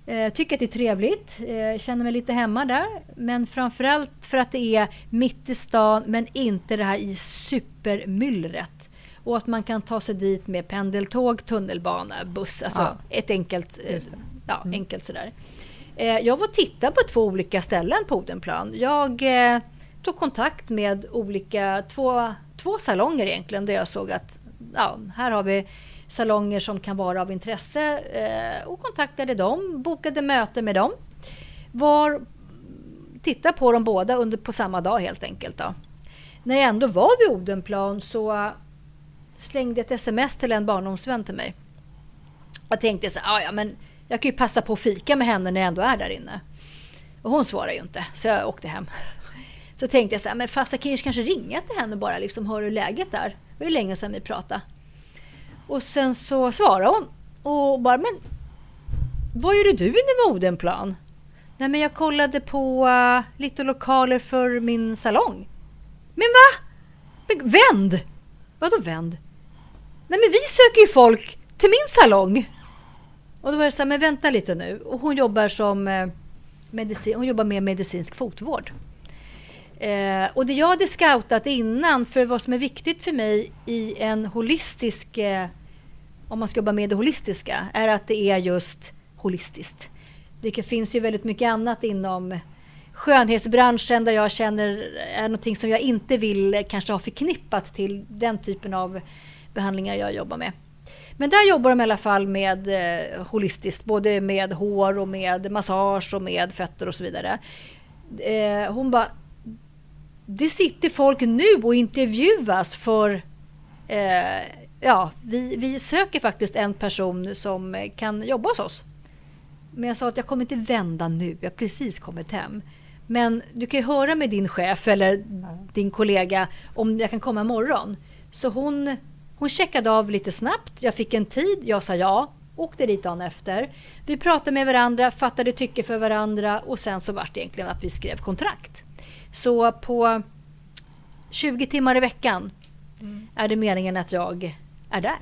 Eh, tycker att det är trevligt. Eh, känner mig lite hemma där. Men framförallt för att det är mitt i stan men inte det här i supermyllret. Och att man kan ta sig dit med pendeltåg, tunnelbana, buss. Alltså ja. ett enkelt, eh, ja, mm. enkelt sådär. Eh, jag var och tittade på två olika ställen på Odenplan. Jag eh, tog kontakt med olika, två, två salonger egentligen där jag såg att ja, här har vi salonger som kan vara av intresse eh, och kontaktade dem, bokade möte med dem. Var, titta på dem båda under, på samma dag helt enkelt. Då. När jag ändå var vid Odenplan så slängde ett sms till en barndomsvän till mig. Jag tänkte så här, ah, ja men jag kan ju passa på att fika med henne när jag ändå är där inne. Och hon svarade ju inte, så jag åkte hem. Så tänkte jag så här, men fast jag kan kanske ringa till henne bara, liksom, hör hur läget är? Det var ju länge sedan vi pratade. Och sen så svarade hon och bara, men vad gjorde du inne med Odenplan? Nej, men jag kollade på uh, lite lokaler för min salong. Men va? Men, vänd! Vadå vänd? Nej, men vi söker ju folk till min salong. Och då var det så här, men vänta lite nu. Och hon jobbar som eh, medicin, hon jobbar med medicinsk fotvård. Eh, och det jag hade scoutat innan, för vad som är viktigt för mig i en holistisk, eh, om man ska jobba med det holistiska, är att det är just holistiskt. Det finns ju väldigt mycket annat inom skönhetsbranschen där jag känner är någonting som jag inte vill kanske ha förknippat till den typen av behandlingar jag jobbar med. Men där jobbar de i alla fall med eh, holistiskt, både med hår och med massage och med fötter och så vidare. Eh, hon bara, det sitter folk nu och intervjuas för eh, ja, vi, vi söker faktiskt en person som kan jobba hos oss. Men jag sa att jag kommer inte vända nu, jag har precis kommit hem. Men du kan ju höra med din chef eller din kollega om jag kan komma imorgon. Så hon, hon checkade av lite snabbt. Jag fick en tid, jag sa ja. Åkte dit dagen efter. Vi pratade med varandra, fattade tycke för varandra och sen så vart det egentligen att vi skrev kontrakt. Så på 20 timmar i veckan mm. är det meningen att jag är där.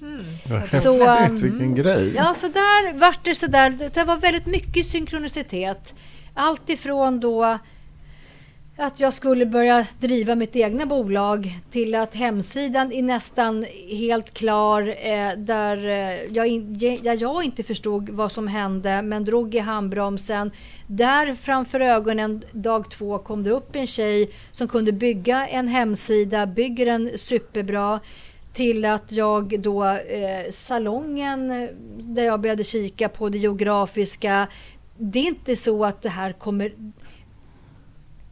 Mm. Så, Häftigt, vilken mm. grej! Ja, så där vart det så där. Det var väldigt mycket synkronicitet. Allt ifrån då att jag skulle börja driva mitt egna bolag till att hemsidan är nästan helt klar eh, där, eh, jag in, där jag inte förstod vad som hände men drog i handbromsen. Där framför ögonen dag två kom det upp en tjej som kunde bygga en hemsida, bygger den superbra till att jag då eh, salongen eh, där jag började kika på det geografiska. Det är inte så att det här kommer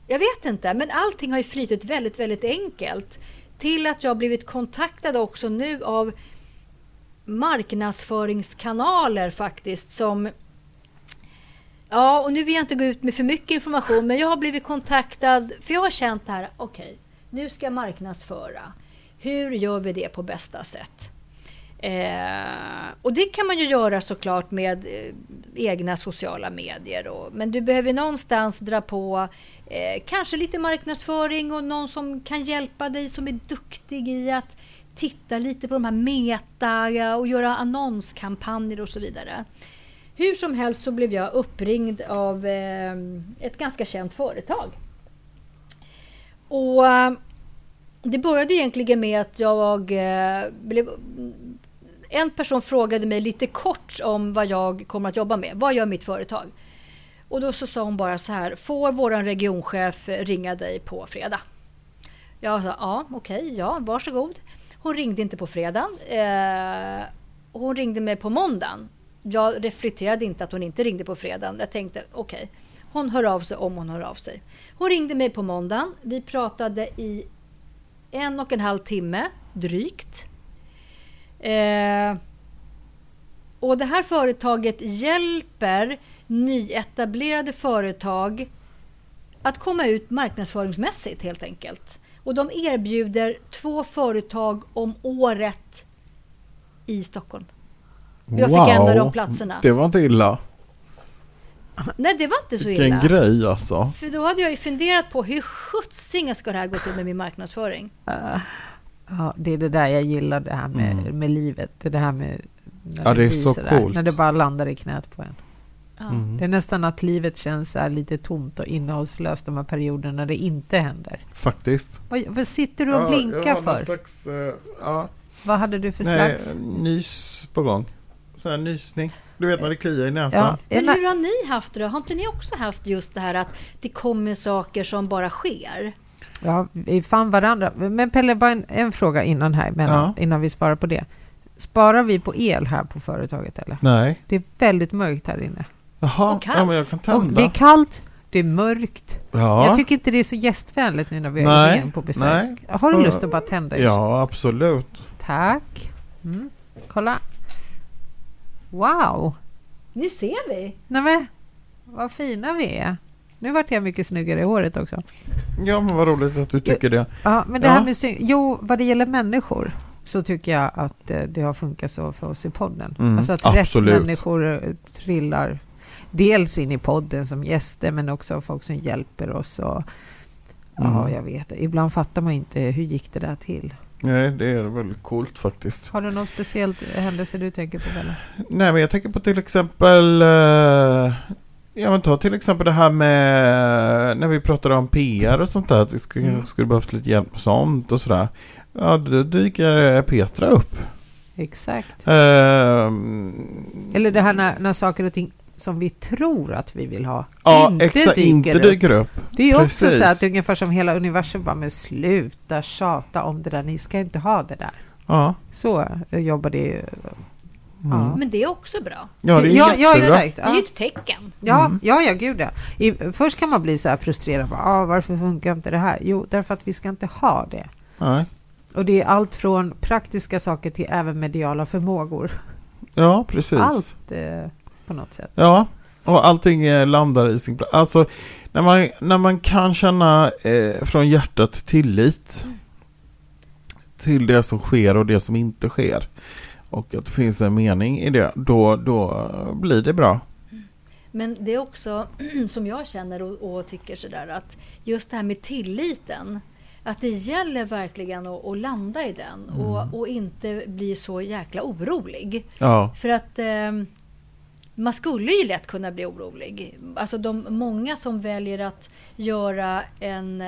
jag vet inte, men allting har ju flytit väldigt, väldigt enkelt. Till att jag blivit kontaktad också nu av marknadsföringskanaler faktiskt som Ja, och nu vill jag inte gå ut med för mycket information, men jag har blivit kontaktad för jag har känt det här, okej, okay, nu ska jag marknadsföra. Hur gör vi det på bästa sätt? Eh, och det kan man ju göra såklart med eh, egna sociala medier. Och, men du behöver någonstans dra på eh, kanske lite marknadsföring och någon som kan hjälpa dig som är duktig i att titta lite på de här meta och göra annonskampanjer och så vidare. Hur som helst så blev jag uppringd av eh, ett ganska känt företag. Och eh, det började egentligen med att jag eh, blev en person frågade mig lite kort om vad jag kommer att jobba med. Vad gör mitt företag? Och då så sa hon bara så här. Får vår regionchef ringa dig på fredag? Jag sa ja, okej, okay, ja, varsågod. Hon ringde inte på fredagen. Eh, hon ringde mig på måndagen. Jag reflekterade inte att hon inte ringde på fredagen. Jag tänkte okej, okay, hon hör av sig om hon hör av sig. Hon ringde mig på måndagen. Vi pratade i en och en halv timme drygt. Eh, och det här företaget hjälper nyetablerade företag att komma ut marknadsföringsmässigt helt enkelt. Och de erbjuder två företag om året i Stockholm. Jag wow, fick en av de platserna. Det var inte illa. Nej, det var inte så illa. Vilken grej alltså. För då hade jag ju funderat på hur sjuttsingen ska det här gå till med min marknadsföring? Uh. Ja, det är det där jag gillar, det här med, mm. med livet. Det här med... Ja, det är så coolt. När det bara landar i knät på en. Mm. Det är nästan att livet känns lite tomt och innehållslöst de här perioderna när det inte händer. Faktiskt. Vad, vad sitter du och ja, blinkar för? Slags, uh, ja. Vad hade du för Nej, slags? Nys på gång. Sån här nysning. Du vet när det kliar i näsan. Ja. Men hur har ni haft det? Har inte ni också haft just det här att det kommer saker som bara sker? Ja, vi fann varandra. Men Pelle, bara en, en fråga innan här, men, ja. innan vi svarar på det. Sparar vi på el här på företaget eller? Nej. Det är väldigt mörkt här inne. Jaha, Och kallt. ja, men jag kan Och tända. det är kallt, det är mörkt. ja. Jag tycker inte det är så gästvänligt nu när vi Nej, är igen på besök. nej. Har du lust att bara tända? ja, absolut. Tack. Mm. Kolla. Wow! Nu ser vi. Nej men, vad fina vi är. Nu vart jag mycket snyggare i håret också. Ja, men vad roligt att du tycker det. Ja, men det Ja. här med syn- Jo, vad det gäller människor så tycker jag att eh, det har funkat så för oss i podden. Mm, alltså att absolut. rätt människor eh, trillar dels in i podden som gäster men också folk som hjälper oss. Och, Ja, Mm. jag vet. Ibland fattar man inte hur gick det där till. Nej, det är väldigt coolt faktiskt. Har du någon speciell händelse du tänker på, Bella? Nej, men jag tänker på till exempel... Eh, ja, men ta till exempel det här med när vi pratade om PR och sånt där. Att vi skulle, Mm. skulle behövt lite hjälp med sånt och sådär. Ja, då dyker Petra upp. Exakt. Ehm, Eller det här när, när saker och ting som vi tror att vi vill ha ja, inte exakt, dyker inte upp. dyker upp. Det är ju också Precis. så att ungefär som hela universum bara, men sluta tjata om det där, ni ska inte ha det där. Ja. Så eh, jobbar det ju. Mm. Ja. Men det är också bra. Ja, det är ja, ja, exakt. Det är ju Ja, ett tecken. ja, Mm. ja, ja gud ja. I, först kan man bli så här frustrerad, bara, ah, varför funkar inte det här? Jo, därför att vi ska inte ha det. Nej. Och det är allt från praktiska saker till även mediala förmågor. Ja, precis. Allt eh, på något sätt. Ja, och allting eh, landar i sin plats. Alltså, när man, när man kan känna eh, från hjärtat tillit till det som sker och det som inte sker och att det finns en mening i det, då, då blir det bra. Men det är också som jag känner och, och tycker sådär att just det här med tilliten. Att det gäller verkligen att, att landa i den Mm. och, och inte bli så jäkla orolig. Ja, För att eh, man skulle ju lätt kunna bli orolig. Alltså de många som väljer att göra en,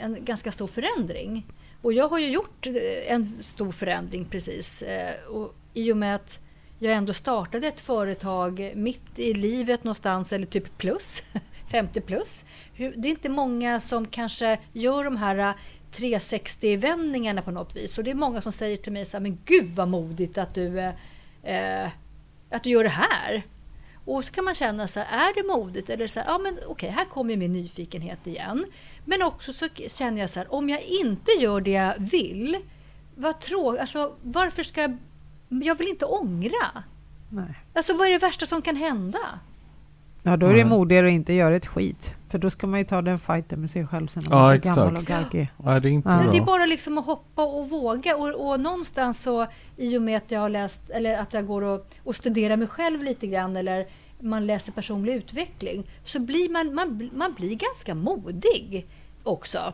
en ganska stor förändring. Och jag har ju gjort eh, en stor förändring precis. Eh, och I och med att jag ändå startade ett företag mitt i livet någonstans, eller typ plus, 50 plus. Det är inte många som kanske gör de här eh, 360-vändningarna på något vis. Och det är många som säger till mig så här, men gud vad modigt att du, eh, att du gör det här. Och så kan man känna så här, är det modigt? Eller så här, ja men okej, här kommer min nyfikenhet igen. Men också så känner jag så här, om jag inte gör det jag vill, vad tråkigt, alltså varför ska jag, jag vill inte ångra. Nej. Alltså vad är det värsta som kan hända? Ja, då är det modigare att inte göra ett skit. För då ska man ju ta den fighten med sig själv sen när Ja, man är exakt. gammal och garkig. Nej, det är inte Ja. Det är bara liksom att hoppa och våga. Och, och någonstans så, i och med att jag har läst, eller att jag går och, och studerar mig själv lite grann, eller man läser personlig utveckling, så blir man, man, man blir ganska modig också.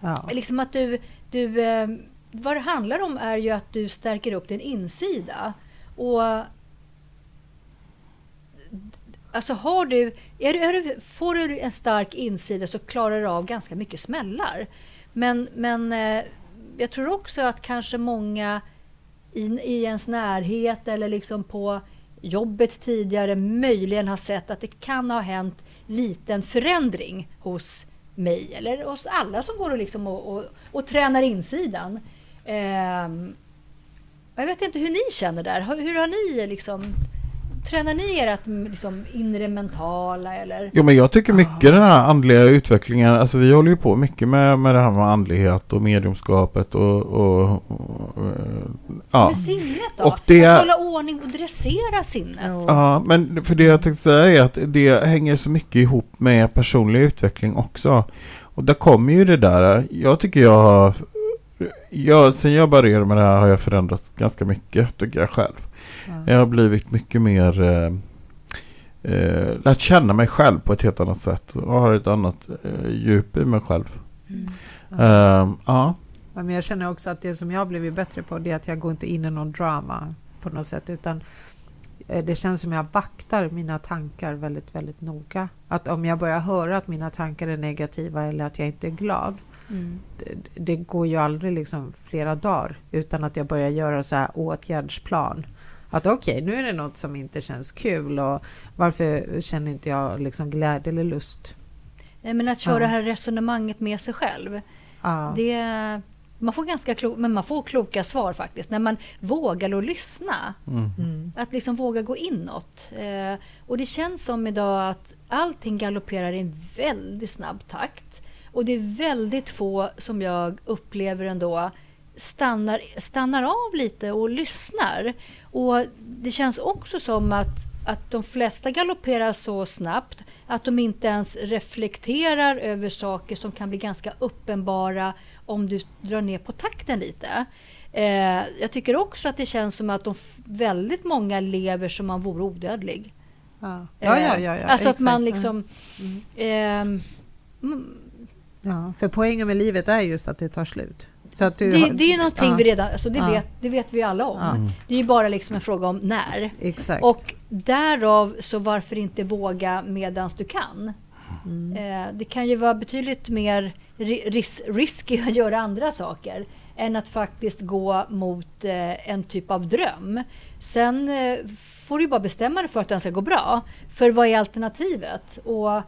Ja. Liksom att du, du, eh, vad det handlar om är ju att du stärker upp din insida. Och Alltså har du, är du, är du, får du en stark insida så klarar du av ganska mycket smällar. Men, men eh, jag tror också att kanske många i, i ens närhet eller liksom på jobbet tidigare möjligen har sett att det kan ha hänt liten förändring hos mig eller hos alla som går och, liksom och, och, och tränar insidan. Eh, jag vet inte hur ni känner där. Hur, hur har ni liksom... Tränar ni ert liksom, inre mentala eller? Jo men jag tycker mycket den här andliga utvecklingen, alltså vi håller ju på mycket med, med det här med andlighet och mediumskapet och, och, och ja. Med sinnet då? Och det- Att hålla ordning och dressera sinnet? Ja, men för det jag tänkte säga är att det hänger så mycket ihop med personlig utveckling också. Och där kommer ju det där, jag tycker jag har, jag, sen jag började med det här har jag förändrats ganska mycket tycker jag själv. Ja. Jag har blivit mycket mer eh, eh, lärt känna mig själv på ett helt annat sätt och har ett annat eh, djup i mig själv. Mm. Eh, ja, Ja, Men jag känner också att det som jag har blivit bättre på det är att jag går inte in i någon drama på något sätt utan eh, det känns som jag vaktar mina tankar väldigt, väldigt noga. Att om jag börjar höra att mina tankar är negativa eller att jag inte är glad Mm. det, det går ju aldrig liksom flera dagar utan att jag börjar göra så här åtgärdsplan. Att okej, nu är det något som inte känns kul och varför känner inte jag liksom glädje eller lust? Nej, Men att köra Ja. det här resonemanget med sig själv. Ja. Det, man får ganska klo, men man får kloka svar faktiskt. När man vågar att lyssna. Mm. Att liksom våga gå inåt. Eh, och det känns som idag att allting galopperar i en väldigt snabb takt. Och det är väldigt få som jag upplever ändå stannar, stannar av lite och lyssnar. Och det känns också som att, att de flesta galopperar så snabbt att de inte ens reflekterar över saker som kan bli ganska uppenbara om du drar ner på takten lite. Eh, jag tycker också att det känns som att de väldigt många lever som man vore odödlig. Ja. Ja, ja, ja, ja, alltså att man liksom... mm, Ja, för poängen med livet är just att det tar slut. Så att det, har- det är ju någonting ja, vi redan... Alltså det, Ja. vet, det vet vi alla om. Ja. Det är ju bara liksom en fråga om när. Exakt. Och därav så varför inte våga medans du kan? Mm. Eh, det kan ju vara betydligt mer ri- ris risky att göra andra saker än att faktiskt gå mot eh, en typ av dröm. Sen eh, får du bara bestämma dig för att den ska gå bra. För vad är alternativet? Och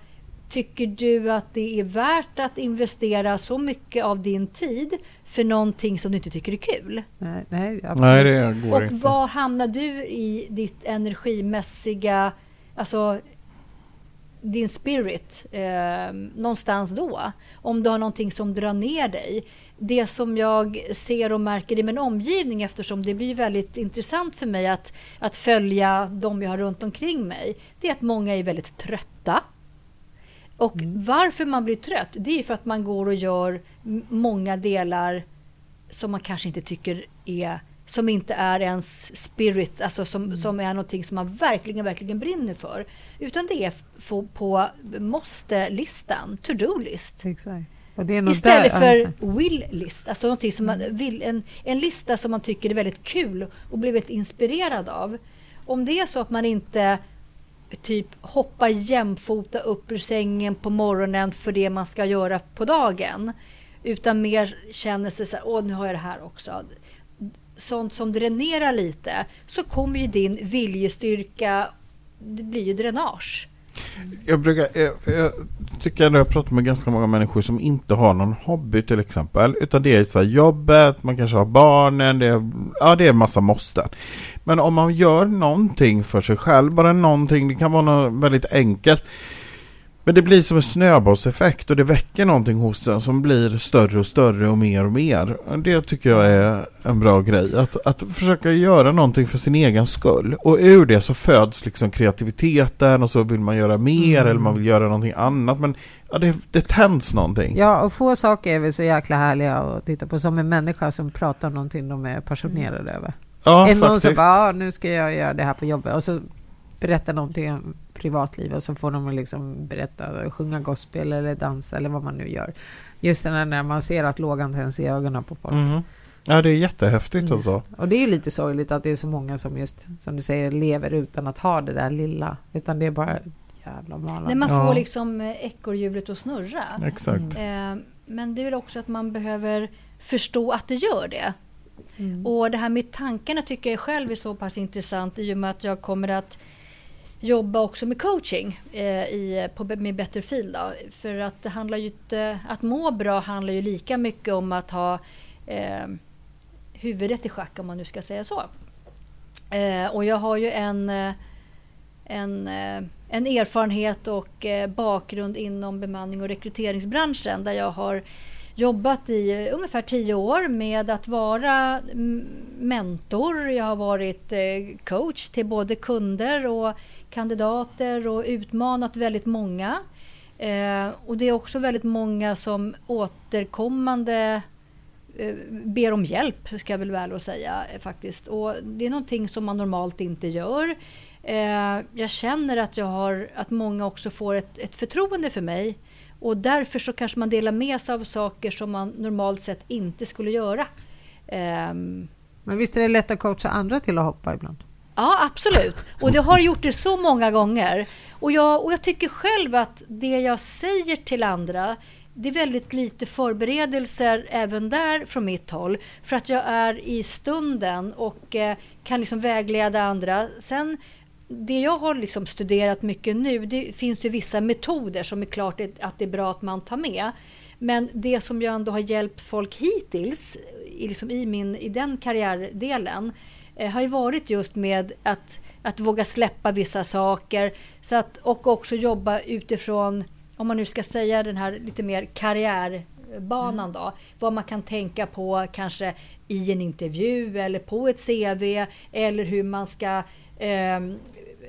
tycker du att det är värt att investera så mycket av din tid för någonting som du inte tycker är kul? nej, nej, absolut. Nej, det går Och inte. var hamnar du i ditt energimässiga, alltså din spirit eh, någonstans då? Om du har någonting som drar ner dig. Det som jag ser och märker i min omgivning eftersom det blir väldigt intressant för mig att, att följa de jag har runt omkring mig. Det är att många är väldigt trötta. Och varför man blir trött, det är för att man går och gör många delar som man kanske inte tycker är som inte är ens spirit, alltså som, som är någonting som man verkligen, verkligen brinner för. Utan det är på, på måste-listan, to-do-list. Istället där, för alltså. will-list, alltså någonting som man vill, en, en lista som man tycker är väldigt kul och blir väldigt inspirerad av. Om det är så att man inte typ hoppa jämfota upp ur sängen på morgonen för det man ska göra på dagen. Utan mer känner sig så här, åh nu har jag det här också. Sånt som dränerar lite, så kommer ju din viljestyrka, det blir ju dränage. Jag, brukar, jag, jag tycker ändå jag pratar med ganska många människor som inte har någon hobby till exempel. Utan det är så här jobbet, man kanske har barnen, det är, ja, det är en massa måsten. Men om man gör någonting för sig själv, bara någonting, det kan vara något väldigt enkelt. Men det blir som en snöbollseffekt och det väcker någonting hos en som blir större och större och mer och mer. Det tycker jag är en bra grej. Att, att försöka göra någonting för sin egen skull. Och ur det så föds liksom kreativiteten och så vill man göra mer Mm. eller man vill göra någonting annat. Men ja, det, det tänds någonting. Ja, och få saker är väl så jäkla härliga att titta på som en människa som pratar om någonting de är passionerade över. Ja, en någon som bara, ah, nu ska jag göra det här på jobbet och så berättar någonting om privatliv och så får de liksom berätta, sjunga gospel eller dansa eller vad man nu gör. Just den här när man ser att lågan tänds i ögonen på folk. Mhm. Ja, det är jättehäftigt Mm. alltså. Och det är lite sorgligt att det är så många som just, som du säger, lever utan att ha det där lilla. Utan det är bara jävla malande. När man Ja. får liksom eh, ekorrhjulet att snurra. Exakt. Mm. Eh, Men det är väl också att man behöver förstå att det gör det. Mm. Och det här med tankarna tycker jag själv är så pass intressant i och med att jag kommer att jobba också med coaching eh, i, på, med Better Feel. Då. För att det handlar ju inte, att må bra handlar ju lika mycket om att ha eh, huvudet i schack om man nu ska säga så. Eh, och jag har ju en, eh, en, eh, en erfarenhet och eh, bakgrund inom bemanning och rekryteringsbranschen där jag har jobbat i ungefär tio år med att vara mentor. Jag har varit coach till både kunder och kandidater och utmanat väldigt många. Eh, och det är också väldigt många som återkommande eh, ber om hjälp, ska jag väl väl och säga eh, faktiskt. Och det är någonting som man normalt inte gör. Eh, jag känner att jag har, att många också får ett, ett förtroende för mig. Och därför så kanske man delar med sig av saker som man normalt sett inte skulle göra. Ehm. Men visst är det lätt att coacha andra till att hoppa ibland? Ja, absolut. Och det har gjort det så många gånger. Och jag, och jag tycker själv att det jag säger till andra, det är väldigt lite förberedelser även där från mitt håll. För att jag är i stunden och eh, kan liksom vägleda andra. Sen det jag har liksom studerat mycket nu, det finns ju vissa metoder som är klart att det är bra att man tar med. Men det som jag ändå har hjälpt folk hittills, liksom i, min, i den karriärdelen, eh, har ju varit just med att, att våga släppa vissa saker så att, och också jobba utifrån, om man nu ska säga den här lite mer karriärbanan då, vad man kan tänka på kanske i en intervju eller på ett CV eller hur man ska eh,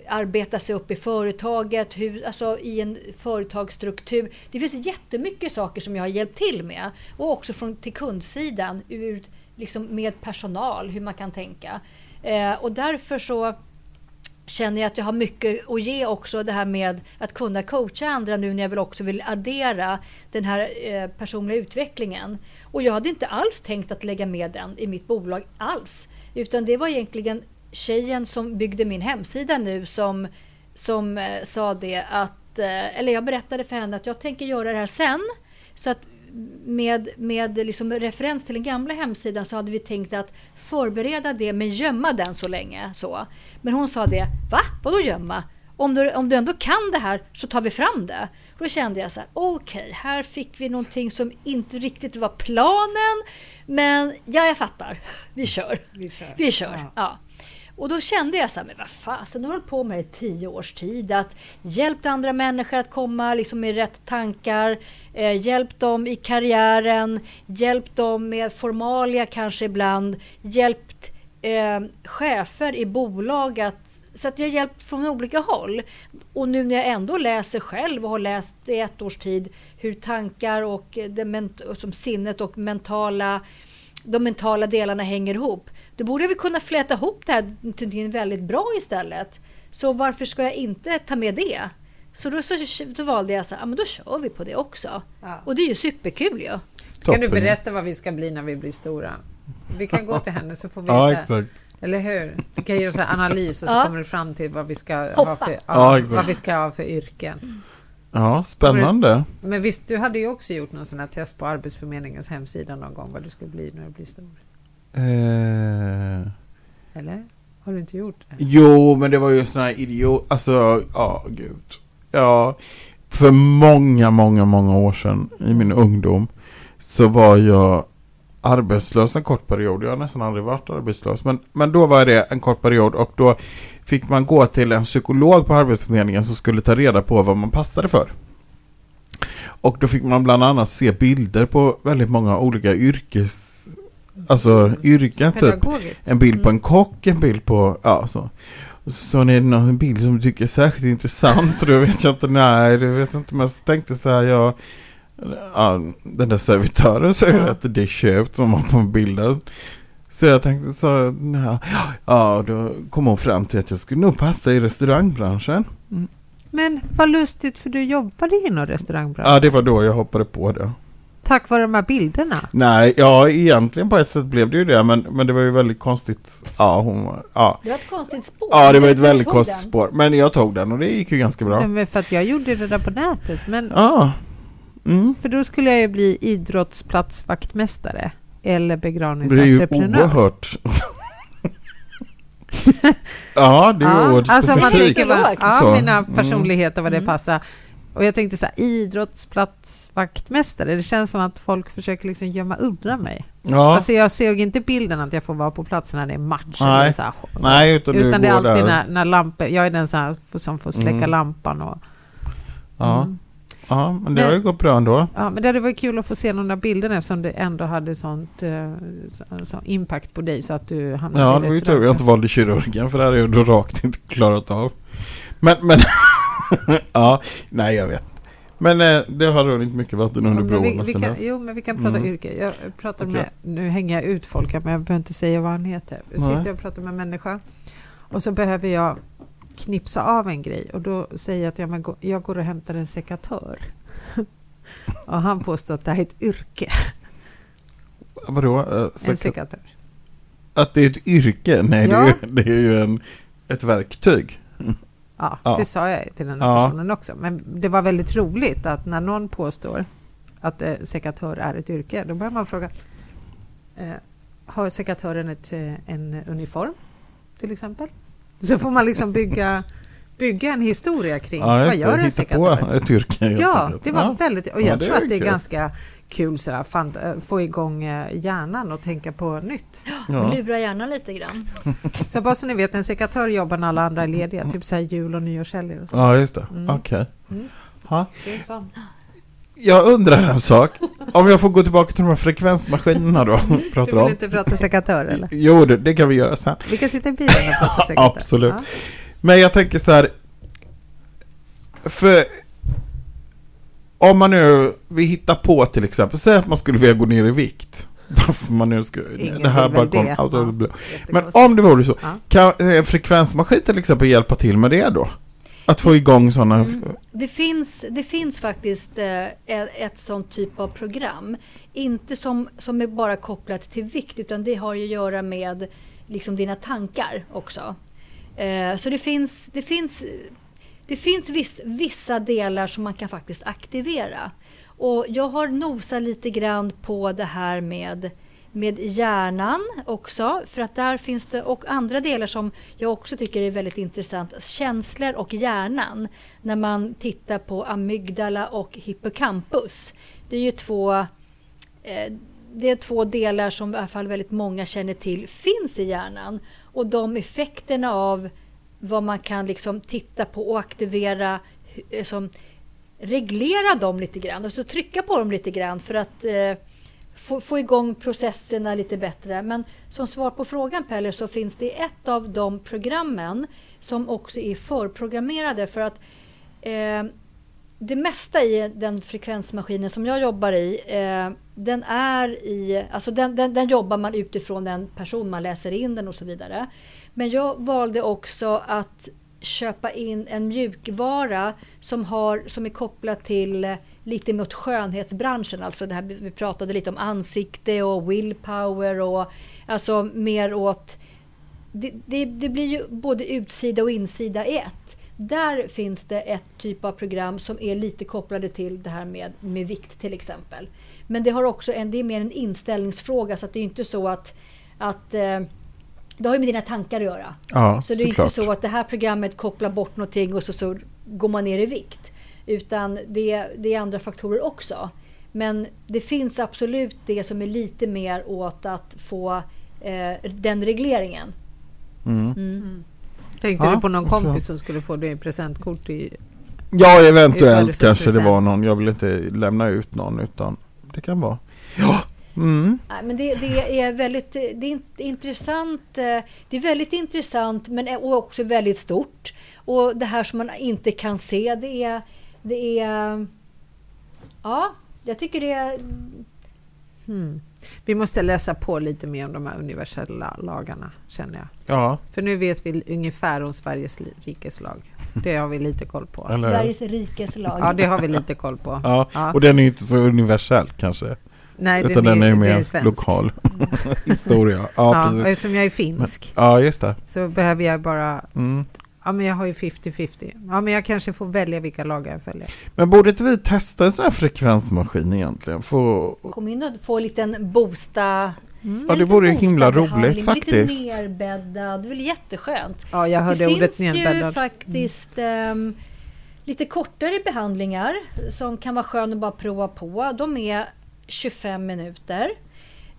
arbeta sig upp i företaget, hur, alltså i en företagsstruktur. Det finns jättemycket saker som jag har hjälpt till med. Och också från, till kundsidan, ur, liksom med personal, hur man kan tänka. Eh, och därför så känner jag att jag har mycket att ge också det här med att kunna coacha andra nu när jag väl också vill addera den här eh, personliga utvecklingen. Och jag hade inte alls tänkt att lägga med den i mitt bolag alls. Utan det var egentligen tjejen som byggde min hemsida nu som, som eh, sa det att, eh, eller jag berättade för henne att jag tänker göra det här sen. Så att med, med liksom referens till den gamla hemsidan så hade vi tänkt att förbereda det men gömma den så länge. Så. Men hon sa det, va? Vadå gömma? Om du, om du ändå kan det här så tar vi fram det. Då kände jag så här, okej, okay, här fick vi någonting som inte riktigt var planen. Men ja, jag fattar. Vi kör. Vi kör. Vi kör. Ja. ja. Och då kände jag så här, men vad fasen, du har hållit på med det i tio års tid. Att hjälpt andra människor att komma liksom med rätt tankar, eh, hjälpt dem i karriären, hjälpt dem med formalia kanske ibland, hjälpt eh, chefer i bolag att så att jag har hjälpt från olika håll. Och nu när jag ändå läser själv och har läst i ett års tid hur tankar och det, som sinnet och mentala, de mentala delarna hänger ihop då borde vi kunna fläta ihop det här till väldigt bra istället. Så varför ska jag inte ta med det? Så då, så, så valde jag så här, ja, men då kör vi på det också. Ja. Och det är ju superkul ju. Ja. Kan du berätta vad vi ska bli när vi blir stora? Vi kan gå till henne så får vi ja, exakt. Eller hur? Vi kan göra en analys och så ja. kommer du fram till vad vi ska ha för, ja, vad vi ska ha för yrken. Ja, spännande. Men visst, du hade ju också gjort någon sån här test på Arbetsförmedlingens hemsida någon gång vad du skulle bli när du blir stor. Eh... Eller? Har du inte gjort det? Jo, men det var ju sån här idiot. Alltså, ja, gud. Ja, för många, många, många år sedan i min ungdom så var jag arbetslös en kort period. Jag har nästan aldrig varit arbetslös. Men, men då var det en kort period och då fick man gå till en psykolog på Arbetsförmedlingen som skulle ta reda på vad man passade för. Och då fick man bland annat se bilder på väldigt många olika yrkes Alltså yrka typ. En bild på en mm. kock, en bild på, ja så. Och så såg ni någon bild som du tycker är särskilt intressant och då vet jag inte, nej, det vet inte, men jag tänkte så här, jag, ja, den där servitören så är det att det är köpt som var på bilden. Så jag tänkte så, ja, ja, då kom hon fram till att jag skulle nog passa i restaurangbranschen. Mm. Men vad lustigt för du jobbade inom restaurangbranschen. Ja, det var då jag hoppade på det. Tack vare de här bilderna? Nej, ja egentligen på ett sätt blev det ju det men, men det var ju väldigt konstigt. Ja, hon ja. Det var ett konstigt spår. Ja, det var ett väldigt konstigt den. spår. Men jag tog den och det gick ju ganska bra. Men för att jag gjorde det där på nätet. Men ja. Mm. För då skulle jag ju bli idrottsplatsvaktmästare eller begravningsentreprenör. Det är ju oerhört ja, det är ja, oerhört alltså specifikt. Man tänker bara, ja, mina mm. personligheter, vad det mm. passar. Och jag tänkte så här, idrottsplatsvaktmästare, det känns som att folk försöker liksom gömma undan mig. Ja. Alltså jag såg inte bilden att jag får vara på plats när det är match. Nej, eller så här, Nej utan, utan det är alltid när, när lampor, jag är den så här, som får släcka mm. lampan och... Ja. Mm. Ja, men det men, har ju gått bra ändå. Ja, men det hade varit kul att få se där bilderna eftersom det ändå hade sånt uh, så impact på dig så att du hamnade ja, i Ja, det var ju tur jag inte valde kirurgen för det hade jag då rakt inte klarat av. Men, men ja, nej jag vet. Men eh, det har runnit mycket vatten under ja, broarna vi, vi kan, Jo, men vi kan prata mm. yrke. Jag pratar okay. med, nu hänger jag ut folk men jag behöver inte säga vad han heter. Jag sitter och pratar med en människa och så behöver jag knipsa av en grej och då säger jag att jag, men, jag går och hämtar en sekatör. och han påstår att det här är ett yrke. Vadå? Uh, seka en sekatör. Att det är ett yrke? Nej, ja. det, är, det är ju en, ett verktyg. Ja, ja, det sa jag till den här personen också. Men det var väldigt roligt att när någon påstår att eh, sekatör är ett yrke, då börjar man fråga eh, har sekatören ett, eh, en uniform till exempel? Så får man liksom bygga, bygga en historia kring Ja, vad gör en sekatör. ett yrke. Ja, det var Ja. väldigt... Och Ja, jag tror att det är ganska kul sådär, fan, äh, få igång eh, hjärnan och tänka på nytt. Ja. Lura hjärnan lite grann. Så bara så ni vet, en sekatör jobbar när alla andra är lediga, typ så här jul och nyårshelger och så. ja, just det. Mm. Okej. Mm. Är så. Jag undrar en sak. Om jag får gå tillbaka till de här frekvensmaskinerna då. Du Pratar vill om. inte prata sekatör eller? Jo, det, det kan vi göra sen. Vi kan sitta i bilen och prata sekatör. Absolut. Ja. Men jag tänker så här. För om man nu vill hitta på till exempel, säg att man skulle vilja gå ner i vikt. Varför man nu skulle, Ingen det här bara kom det. out of blue. Men om det vore så, Ja. kan en frekvensmaskin till exempel hjälpa till med det då? Att få igång sådana... Mm. Det, finns, det finns faktiskt eh, ett, ett sånt typ av program. Inte som, som är bara kopplat till vikt utan det har ju att göra med liksom dina tankar också. Eh, så det finns, det finns, det finns viss, vissa delar som man kan faktiskt aktivera. Och jag har nosat lite grann på det här med med hjärnan också, för att där finns det och andra delar som jag också tycker är väldigt intressant. Känslor och hjärnan. När man tittar på amygdala och hippocampus. Det är ju två eh, det är två delar som i alla fall väldigt många känner till finns i hjärnan. Och de effekterna av vad man kan liksom titta på och aktivera, liksom, reglera dem lite grann. Och trycka på dem lite grann för att eh, få, få igång processerna lite bättre. Men som svar på frågan Pelle så finns det ett av de programmen som också är förprogrammerade för att eh, det mesta i den frekvensmaskinen som jag jobbar i, eh, den är i, alltså den, den, den jobbar man utifrån den person man läser in den och så vidare. Men jag valde också att köpa in en mjukvara som, har, som är kopplad till eh, lite mot skönhetsbranschen. Alltså det här, vi pratade lite om ansikte och willpower och alltså mer åt det, det, det blir ju både utsida och insida i ett. Där finns det ett typ av program som är lite kopplade till det här med, med vikt till exempel. Men det har också en, det är mer en inställningsfråga så att det är inte så att, att eh, det har ju med dina tankar att göra. Ja, Så det är såklart. inte så att det här programmet kopplar bort någonting och så, så går man ner i vikt. Utan det, det är andra faktorer också. Men det finns absolut det som är lite mer åt att få eh, den regleringen. Mm. Mm. Tänkte Ja, du på någon kompis som skulle få i presentkort i... Ja, eventuellt kanske det var någon. Jag vill inte lämna ut någon utan det kan vara. Ja. Mm. Nej, men det, det är väldigt det är in- intressant. eh, Det är väldigt intressant men också väldigt stort. Och det här som man inte kan se, det är... Det är ja, jag tycker det är... Hmm. Vi måste läsa på lite mer om de här universella lagarna, känner jag. Ja, För nu vet vi ungefär om Sveriges rikes lag. Det har vi lite koll på. eller? Sveriges rikes lag. Ja, det har vi lite koll på. Ja, Ja. och den är inte så universell kanske. Nej, utan den är ju det mer svensk. lokal historia. Ja, Ja, eftersom jag är finsk Ja, just det. så behöver jag bara... Mm. Ja, men jag har ju 50-50. Ja, men jag kanske får välja vilka lagar jag följer. Men borde inte vi testa en sån här frekvensmaskin egentligen? Få... Kom in och få en liten boosta... Mm. Ja, det vore ju himla roligt Lite faktiskt. nerbäddad. Det är väl jätteskönt. Ja, jag hörde det ordet finns ju faktiskt ehm, lite kortare behandlingar som kan vara skön att bara prova på. De är 25 minuter.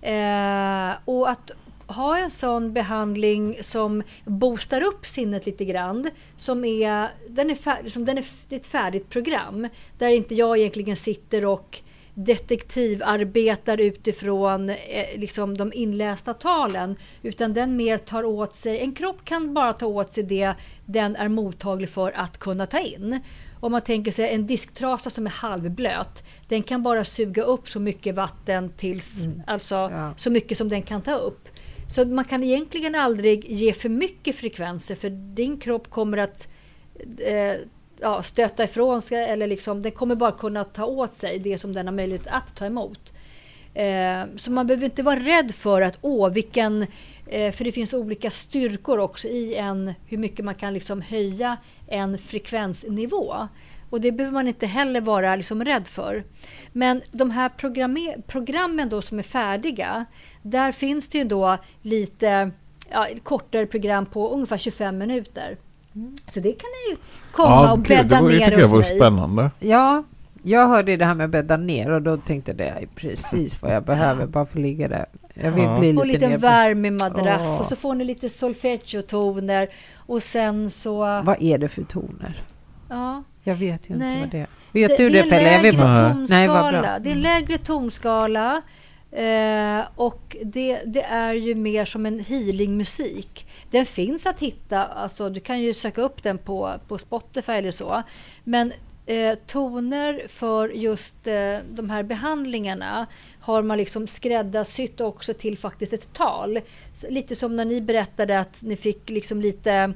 Eh, och att ha en sån behandling som boostar upp sinnet lite grann. Som är, den är fär, som den är, det är ett färdigt program. Där inte jag egentligen sitter och detektivarbetar utifrån eh, liksom de inlästa talen. Utan den mer tar åt sig, en kropp kan bara ta åt sig det den är mottaglig för att kunna ta in. Om man tänker sig en disktrasa som är halvblöt. Den kan bara suga upp så mycket vatten tills, alltså Ja. så mycket som den kan ta upp. Så man kan egentligen aldrig ge för mycket frekvenser för din kropp kommer att eh, ja, stöta ifrån sig eller liksom, den kommer bara kunna ta åt sig det som den har möjlighet att ta emot. Eh, så man behöver inte vara rädd för att åh vilken, för det finns olika styrkor också i en, hur mycket man kan liksom höja en frekvensnivå. Och det behöver man inte heller vara liksom rädd för. Men de här programme- programmen då som är färdiga, där finns det ju då lite ja, kortare program på ungefär 25 minuter. Så det kan ni ju komma Ja, och bädda det vore- ner tycker jag hos vore mig. spännande. Ja, jag hörde det här med att bädda ner och då tänkte jag det är precis vad jag behöver bara för att ligga där. Jag vill Ja. bli lite liten ner. värmig madrass Åh. och så får ni lite solfeggio-toner och sen så... Vad är det för toner? Ja, Jag vet ju inte Nej. vad det är. Vet du det, är Pelle? Jag lägre vet bara. Nej. Vad bra. tonskala. Det är lägre tonskala eh, och det, det är ju mer som en healingmusik. Den finns att hitta, alltså du kan ju söka upp den på, på Spotify eller så. Men eh, toner för just eh, de här behandlingarna har man liksom skräddarsytt också till faktiskt ett tal. Lite som när ni berättade att ni fick liksom lite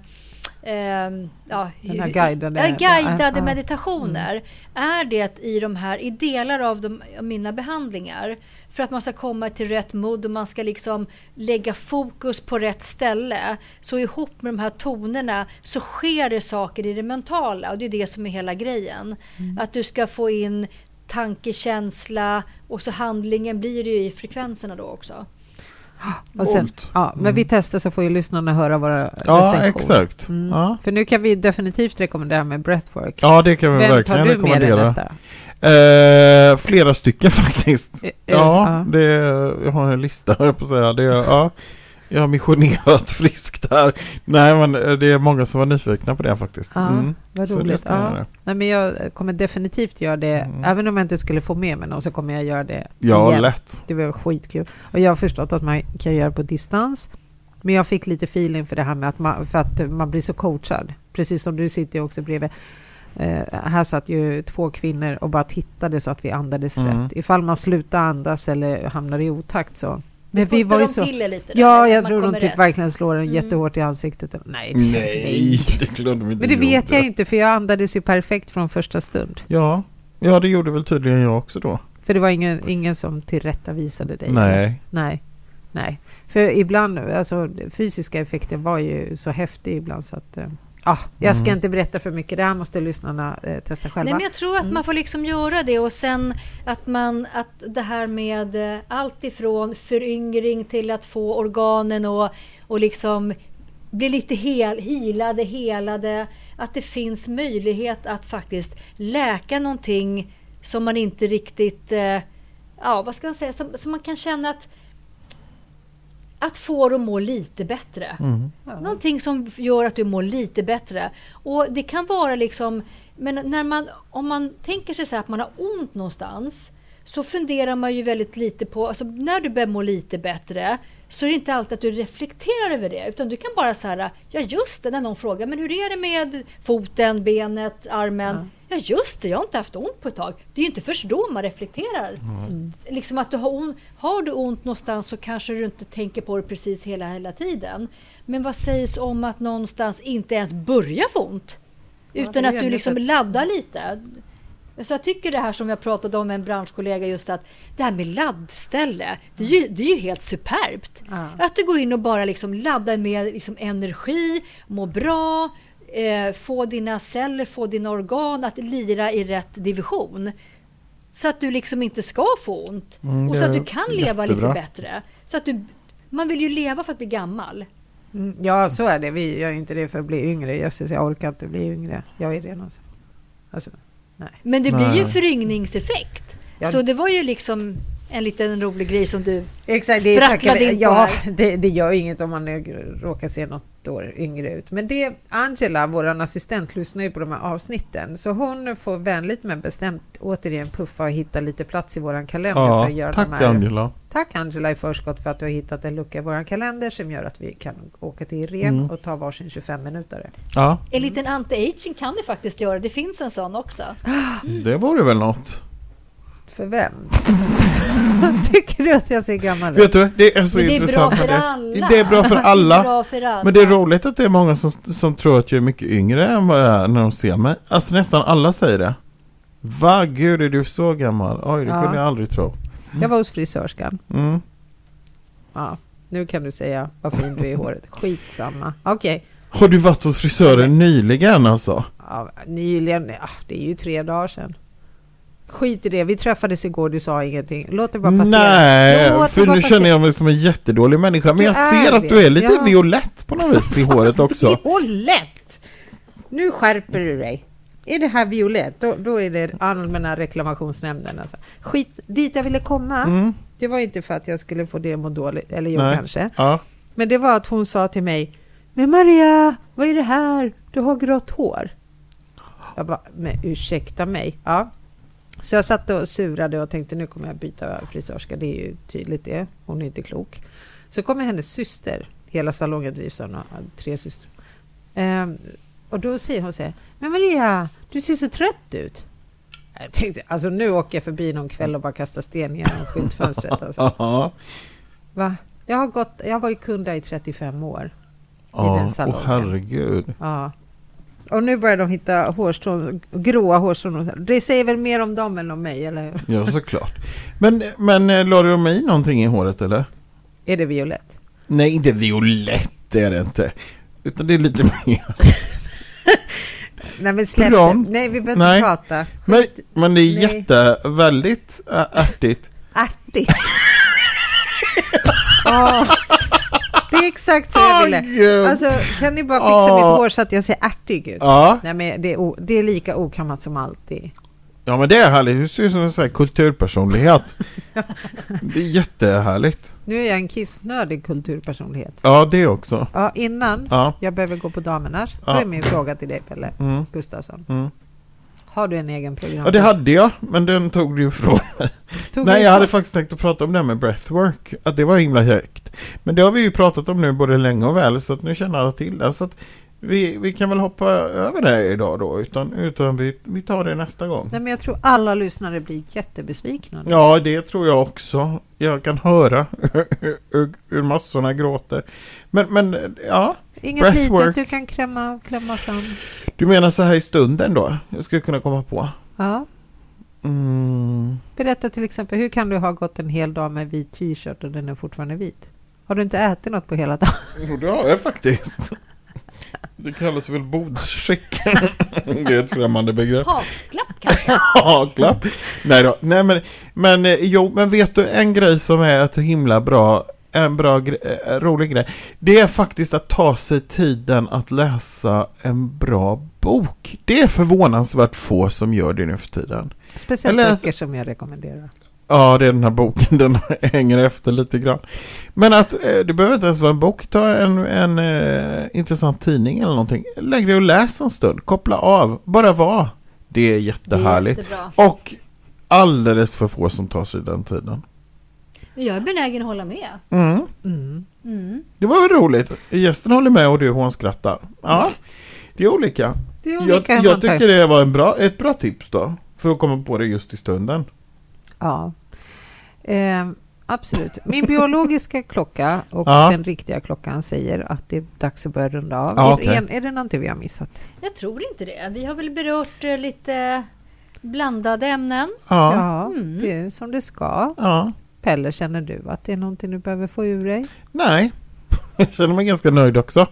ehm, ja, Den här guidade- ja, guidade ja. meditationer. Är det i de här, i delar av, de, av mina behandlingar för att man ska komma till rätt mood och man ska liksom lägga fokus på rätt ställe. Så ihop med de här tonerna så sker det saker i det mentala och det är det som är hela grejen. Att du ska få in tanke, känsla och så handlingen blir det ju i frekvenserna då också. Och sen, Coolt. ja, men vi testar så får ju lyssnarna höra våra Ja, exakt. Mm. Ja. För nu kan vi definitivt rekommendera med breathwork. ja, det kan vi Vem tar verkligen du med dig rekommendera. nästa? Eh, flera stycken faktiskt. Eh, Ja, det, jag har en lista på att säga. Det, ja, jag har missionerat friskt här. Nej, men eh, det är många som var nyfikna på det faktiskt. Ja, Mm. vad roligt. Ja. Nej, men jag kommer definitivt göra det. Mm. Även om jag inte skulle få med mig någon så kommer jag göra det Ja, igen. lätt. Det var skitkul. Och jag har förstått att man kan göra på distans. Men jag fick lite feeling för det här med att man, för att man blir så coachad. Precis som du sitter också bredvid. Eh, här satt ju två kvinnor och bara tittade så att vi andades Mm. rätt. Ifall man slutar andas eller hamnar i otakt så. Men vi var ju de så... till lite? då, Ja, jag tror de typ rätt? verkligen slår en Mm. jättehårt i ansiktet. Nej, Nej, det glömde vi inte Men det vet jag inte för jag andades ju perfekt från första stund. Ja. ja, det gjorde väl tydligen jag också då. För det var ingen, ingen som tillrättavisade dig? Nej. Nej. Nej. För ibland, alltså fysiska effekter var ju så häftig ibland så att... eh, ah, jag ska Mm. inte berätta för mycket, det här måste lyssnarna eh, testa själva. Nej, men jag tror att Mm. man får liksom göra det och sen att man att det här med eh, allt ifrån föryngring till att få organen och, och liksom bli lite hel, hilade, helade. Att det finns möjlighet att faktiskt läka någonting som man inte riktigt, eh, ja vad ska jag säga, som, som man kan känna att att få det att må lite bättre. Mm. Någonting som gör att du mår lite bättre. Och det kan vara liksom, men när man, om man tänker sig så här att man har ont någonstans så funderar man ju väldigt lite på, alltså när du börjar må lite bättre så är det inte alltid att du reflekterar över det utan du kan bara säga ja just det, när någon frågar men hur är det med foten, benet, armen? Ja, just det, jag har inte haft ont på ett tag. Det är ju inte först då man reflekterar. Liksom att du har, ont, har du ont någonstans så kanske du inte tänker på det precis hela, hela tiden. Men vad sägs om att någonstans inte ens börja få ont? Ja, Utan är att du liksom laddar lite. Så jag tycker det här som jag pratade om med en branschkollega just att det här med laddställe, det är ju, det är ju helt superbt. Ja. Att du går in och bara liksom laddar med liksom energi, må bra, eh, få dina celler, få dina organ att lira i rätt division. Så att du liksom inte ska få ont. Mm, och så att du kan leva jättebra. lite bättre. Så att du, man vill ju leva för att bli gammal. Mm, ja, så är det. Vi gör inte det för att bli yngre. Jösses, jag orkar inte bli yngre. Jag är redan så. Alltså, Men det blir ju Nej. föryngringseffekt. Ja. Så det var ju liksom en liten rolig grej som du... Exakt, det, Sprattlade tackar, in på ja, det, det gör inget om man råkar se något år yngre ut. Men det, Angela, vår assistent, lyssnar ju på de här avsnitten. Så hon får vänligt men bestämt återigen puffa och hitta lite plats i vår kalender för Ja, att göra tack de här. Angela. Tack Angela i förskott för att du har hittat en lucka i vår kalender som gör att vi kan åka till Irem Mm. och ta varsin 25 minuter. Ja, En liten anti-aging kan du faktiskt göra. Det finns en sån också. det vore väl något. För vem? Tycker du att jag ser gammal ut? Vet du, det är så det är bra intressant för med det. alla. Det är bra för Det är alla. bra för alla. Men det är roligt att det är många som, som tror att jag är mycket yngre än vad jag är när de ser mig. Alltså nästan alla säger det. Va, gud är du så gammal? Oj, det Ja. kunde jag aldrig tro. Jag var hos frisörskan. Mm. Ja, nu kan du säga vad fin du är i håret. Skitsamma. Okej. Har du varit hos frisören nyligen alltså? Ja, nyligen, ja, det är ju tre dagar sedan. Skit i det, vi träffades igår, du sa ingenting. Låt det bara passera. Nej, Låt för nu känner jag mig som en jättedålig människa. Men Du jag ser att det. du är lite Ja. violett på något vis i håret också. Violett! Nu skärper du dig. Är det här violett, då, då är det Allmänna reklamationsnämnden. Alltså. Skit, dit jag ville komma, Mm, det var inte för att jag skulle få det att må dåligt, eller jo Nej. kanske. ja. Men det var att hon sa till mig, men Maria, vad är det här? Du har grått hår. Jag bara, men ursäkta mig. Ja. Så jag satt och surade och tänkte nu kommer jag byta frisörska, det är ju tydligt det. Hon är inte klok. Så kommer hennes syster, hela salongen drivs av tre systrar. Ehm, och då säger hon så här, men Maria, du ser så trött ut. Jag tänkte, alltså nu åker jag förbi någon kväll och bara kastar sten genom skyltfönstret. Alltså. Va? Jag har, gått, jag har varit kund där i 35 år. Ja, den åh salongen. herregud. Ja. Och nu börjar de hitta hårstrån, gråa hårstrån. Det säger väl mer om dem än om mig, eller hur? Ja, såklart. Men, men eh, la du mig någonting i håret eller? Är det violett? Nej, inte violett det är det inte. Utan det är lite mer. Nej men släpp det. Nej vi behöver Nej. inte prata. Men, men det är Nej. jätte, väldigt ärtigt. Ärtigt. Åh, det är exakt så jag ville. Alltså kan ni bara fixa Åh. mitt hår så att jag ser ärtig ut? ja. Nej men det är, det är lika okammat som alltid. ja, men det är härligt. Du ser ut som en sån här kulturpersonlighet. det är jättehärligt. Nu är jag en kissnödig kulturpersonlighet. Ja, det också. Ja, innan Ja. jag behöver gå på damernas, då Ja. är min fråga till dig Pelle Mm. Gustafsson. Mm. Har du en egen program? Ja, det hade jag, men den tog du ifrån mig. Nej, jag hade faktiskt tänkt att prata om det här med breathwork. Att det var himla högt. Men det har vi ju pratat om nu både länge och väl, så att nu känner alla till det. Så att vi, vi kan väl hoppa över det idag då, utan, utan vi, vi tar det nästa gång. Nej, men jag tror alla lyssnare blir jättebesvikna. nu. Ja, det tror jag också. Jag kan höra hur massorna gråter. Men, men ja, Inget breathwork. litet du kan klämma, klämma fram. du menar så här i stunden då? Jag skulle kunna komma på. Ja. Mm. Berätta till exempel, hur kan du ha gått en hel dag med vit t-shirt och den är fortfarande vit? Har du inte ätit något på hela dagen? Jo, det har jag faktiskt. Det kallas väl bordsskick. Det är ett främmande begrepp. Haklapp kanske? Haklapp. Nej då. Nej men, men eh, jo, men vet du en grej som är ett himla bra, en bra gre- eh, rolig grej. Det är faktiskt att ta sig tiden att läsa en bra bok. Det är förvånansvärt få som gör det nu för tiden. Speciellt Eller- böcker som jag rekommenderar. Ja, det är den här boken, den hänger efter lite grann. Men att eh, det behöver inte ens vara en bok, ta en, en eh, intressant tidning eller någonting. Lägg dig och läs en stund, koppla av, bara var. Det är jättehärligt. Jättebra. Och alldeles för få som tar sig den tiden. Jag är benägen att hålla med. Mm. Mm. Mm. Det var väl roligt. Gästen håller med och du hon skrattar. Ja, det är olika. Det är Jag, olika jag tar- tycker det var en bra, ett bra tips då. För att komma på det just i stunden. Ja. Ehm, absolut. Min biologiska klocka och Ja. den riktiga klockan säger att det är dags att börja runda av. Ja, är, okej. är, är det någonting vi har missat? Jag tror inte det. Vi har väl berört eh, lite blandade ämnen. Ja. Ja, Mm. det är som det ska. ja. Pelle, känner du att det är någonting du behöver få ur dig? Nej, jag känner mig ganska nöjd också.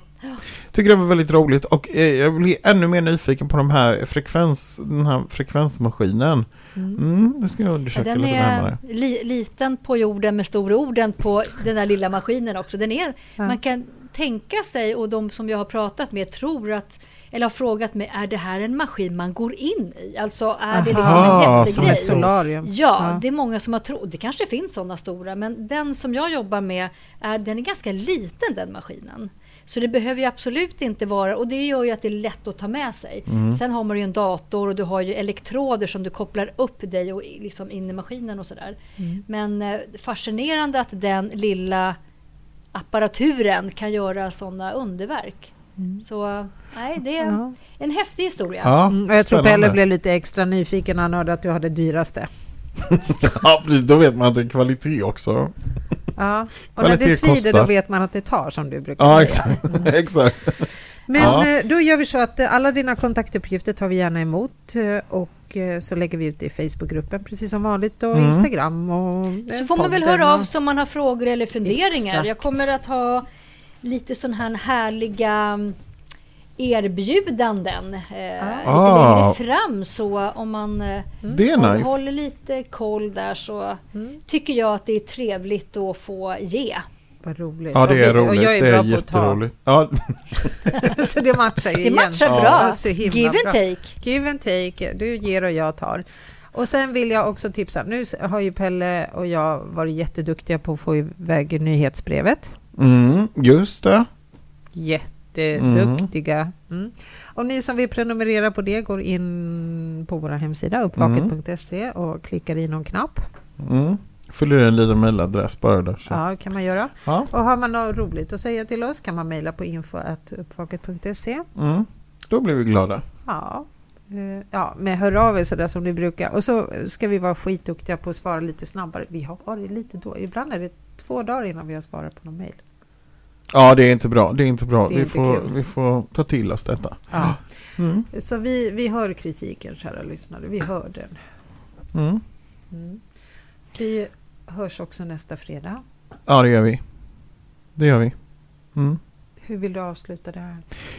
Tycker det var väldigt roligt och eh, jag blir ännu mer nyfiken på de här frekvens, den här frekvensmaskinen. Mm, det ska jag undersöka Den lite är närmare. li, liten på jorden med stora orden på den där lilla maskinen också. Den är, Ja. Man kan tänka sig, och de som jag har pratat med tror att eller har frågat mig, är det här en maskin man går in i? Alltså är det liksom Aha, en som Som jättegrej? ett solarium? Ja, det är många som har trott, det kanske finns sådana stora, men den som jag jobbar med, är, den är ganska liten den maskinen. Så det behöver ju absolut inte vara, och det gör ju att det är lätt att ta med sig. Mm. Sen har man ju en dator och du har ju elektroder som du kopplar upp dig och liksom in i maskinen och sådär. Mm. Men eh, fascinerande att den lilla apparaturen kan göra sådana underverk. Så nej, det är Ja. en häftig historia. Ja, Mm, och jag tror spännande. Pelle blev lite extra nyfiken när han hörde att du hade dyraste. Ja, precis. Då vet man att det är kvalitet också. Ja, och när det Kvalitet svider kostar. då vet man att det tar som du brukar Ja, säga. exakt. exakt. Men Ja. eh, då gör vi så att eh, alla dina kontaktuppgifter tar vi gärna emot eh, och så lägger vi ut det i Facebookgruppen precis som vanligt och Mm. Instagram och Så får man väl höra av sig om man har frågor eller funderingar. Exakt. Jag kommer att ha lite sån här härliga mm, erbjudanden eh, lite Ah. längre fram. Så om man eh, Det håll- nice. håller lite koll där så Mm. tycker jag att det är trevligt att få ge. Vad roligt. Ja, det är vi- och roligt. jag är det bra är på att ta. jätteroligt. Ja, så det matchar ju Det igen. matchar Ja. bra. Himla Give and bra. take. Give and take. Du ger och jag tar. Och sen vill jag också tipsa. Nu har ju Pelle och jag varit jätteduktiga på att få iväg nyhetsbrevet. Mm, just det. Jätteduktiga. Mm. Och ni som vill prenumerera på det går in på vår hemsida uppvaket.se och klickar i någon knapp. Mm. Fyller i en liten mejladress bara där. Så. Ja, kan man göra. Ja. Och har man något roligt att säga till oss kan man mejla på info.uppvaket.se. Mm. Då blir vi glada. Ja. Eh, Ja, men hör av er sådär som ni brukar. Och så ska vi vara skitduktiga på att svara lite snabbare. Vi har varit lite då. Ibland är det två dagar innan vi har svarat på någon mejl. Ja, det är inte bra. Det är inte bra. Är vi, inte får, kul. vi får ta till oss detta. Ja. Mm. Så vi, vi hör kritiken, kära lyssnare. Vi hör den. Mm. Mm. Vi hörs också nästa fredag. Ja, det gör vi. Det gör vi. Mm. Hur vill du avsluta det här?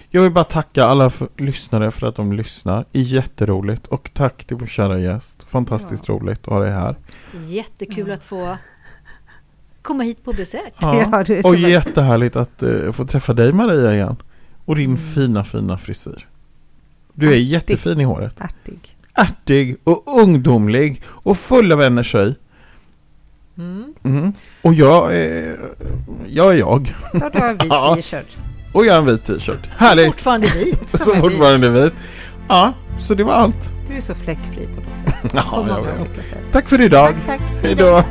Jag vill bara tacka alla för, lyssnare för att de lyssnar. Jätteroligt. Och tack till vår kära gäst. Fantastiskt roligt att ha dig här. Jättekul Ja. att få komma hit på besök. Ja. Ja, det är och jättehärligt att eh, få träffa dig Maria igen. Och din Mm. fina, fina frisyr. Du är jättefin i håret. Ärtig. Ärtig och ungdomlig och full av energi. Mm. Mm. Och jag är, jag är jag. Ja, du har en vit t-shirt. Och jag har en vit t-shirt. Härligt! Fortfarande vit. Som Som vit. fortfarande är vit. Ja, så det var allt. Du är så fläckfri på något sätt. På Ja, jag många vet. Tack för idag. Tack, tack. Hej då.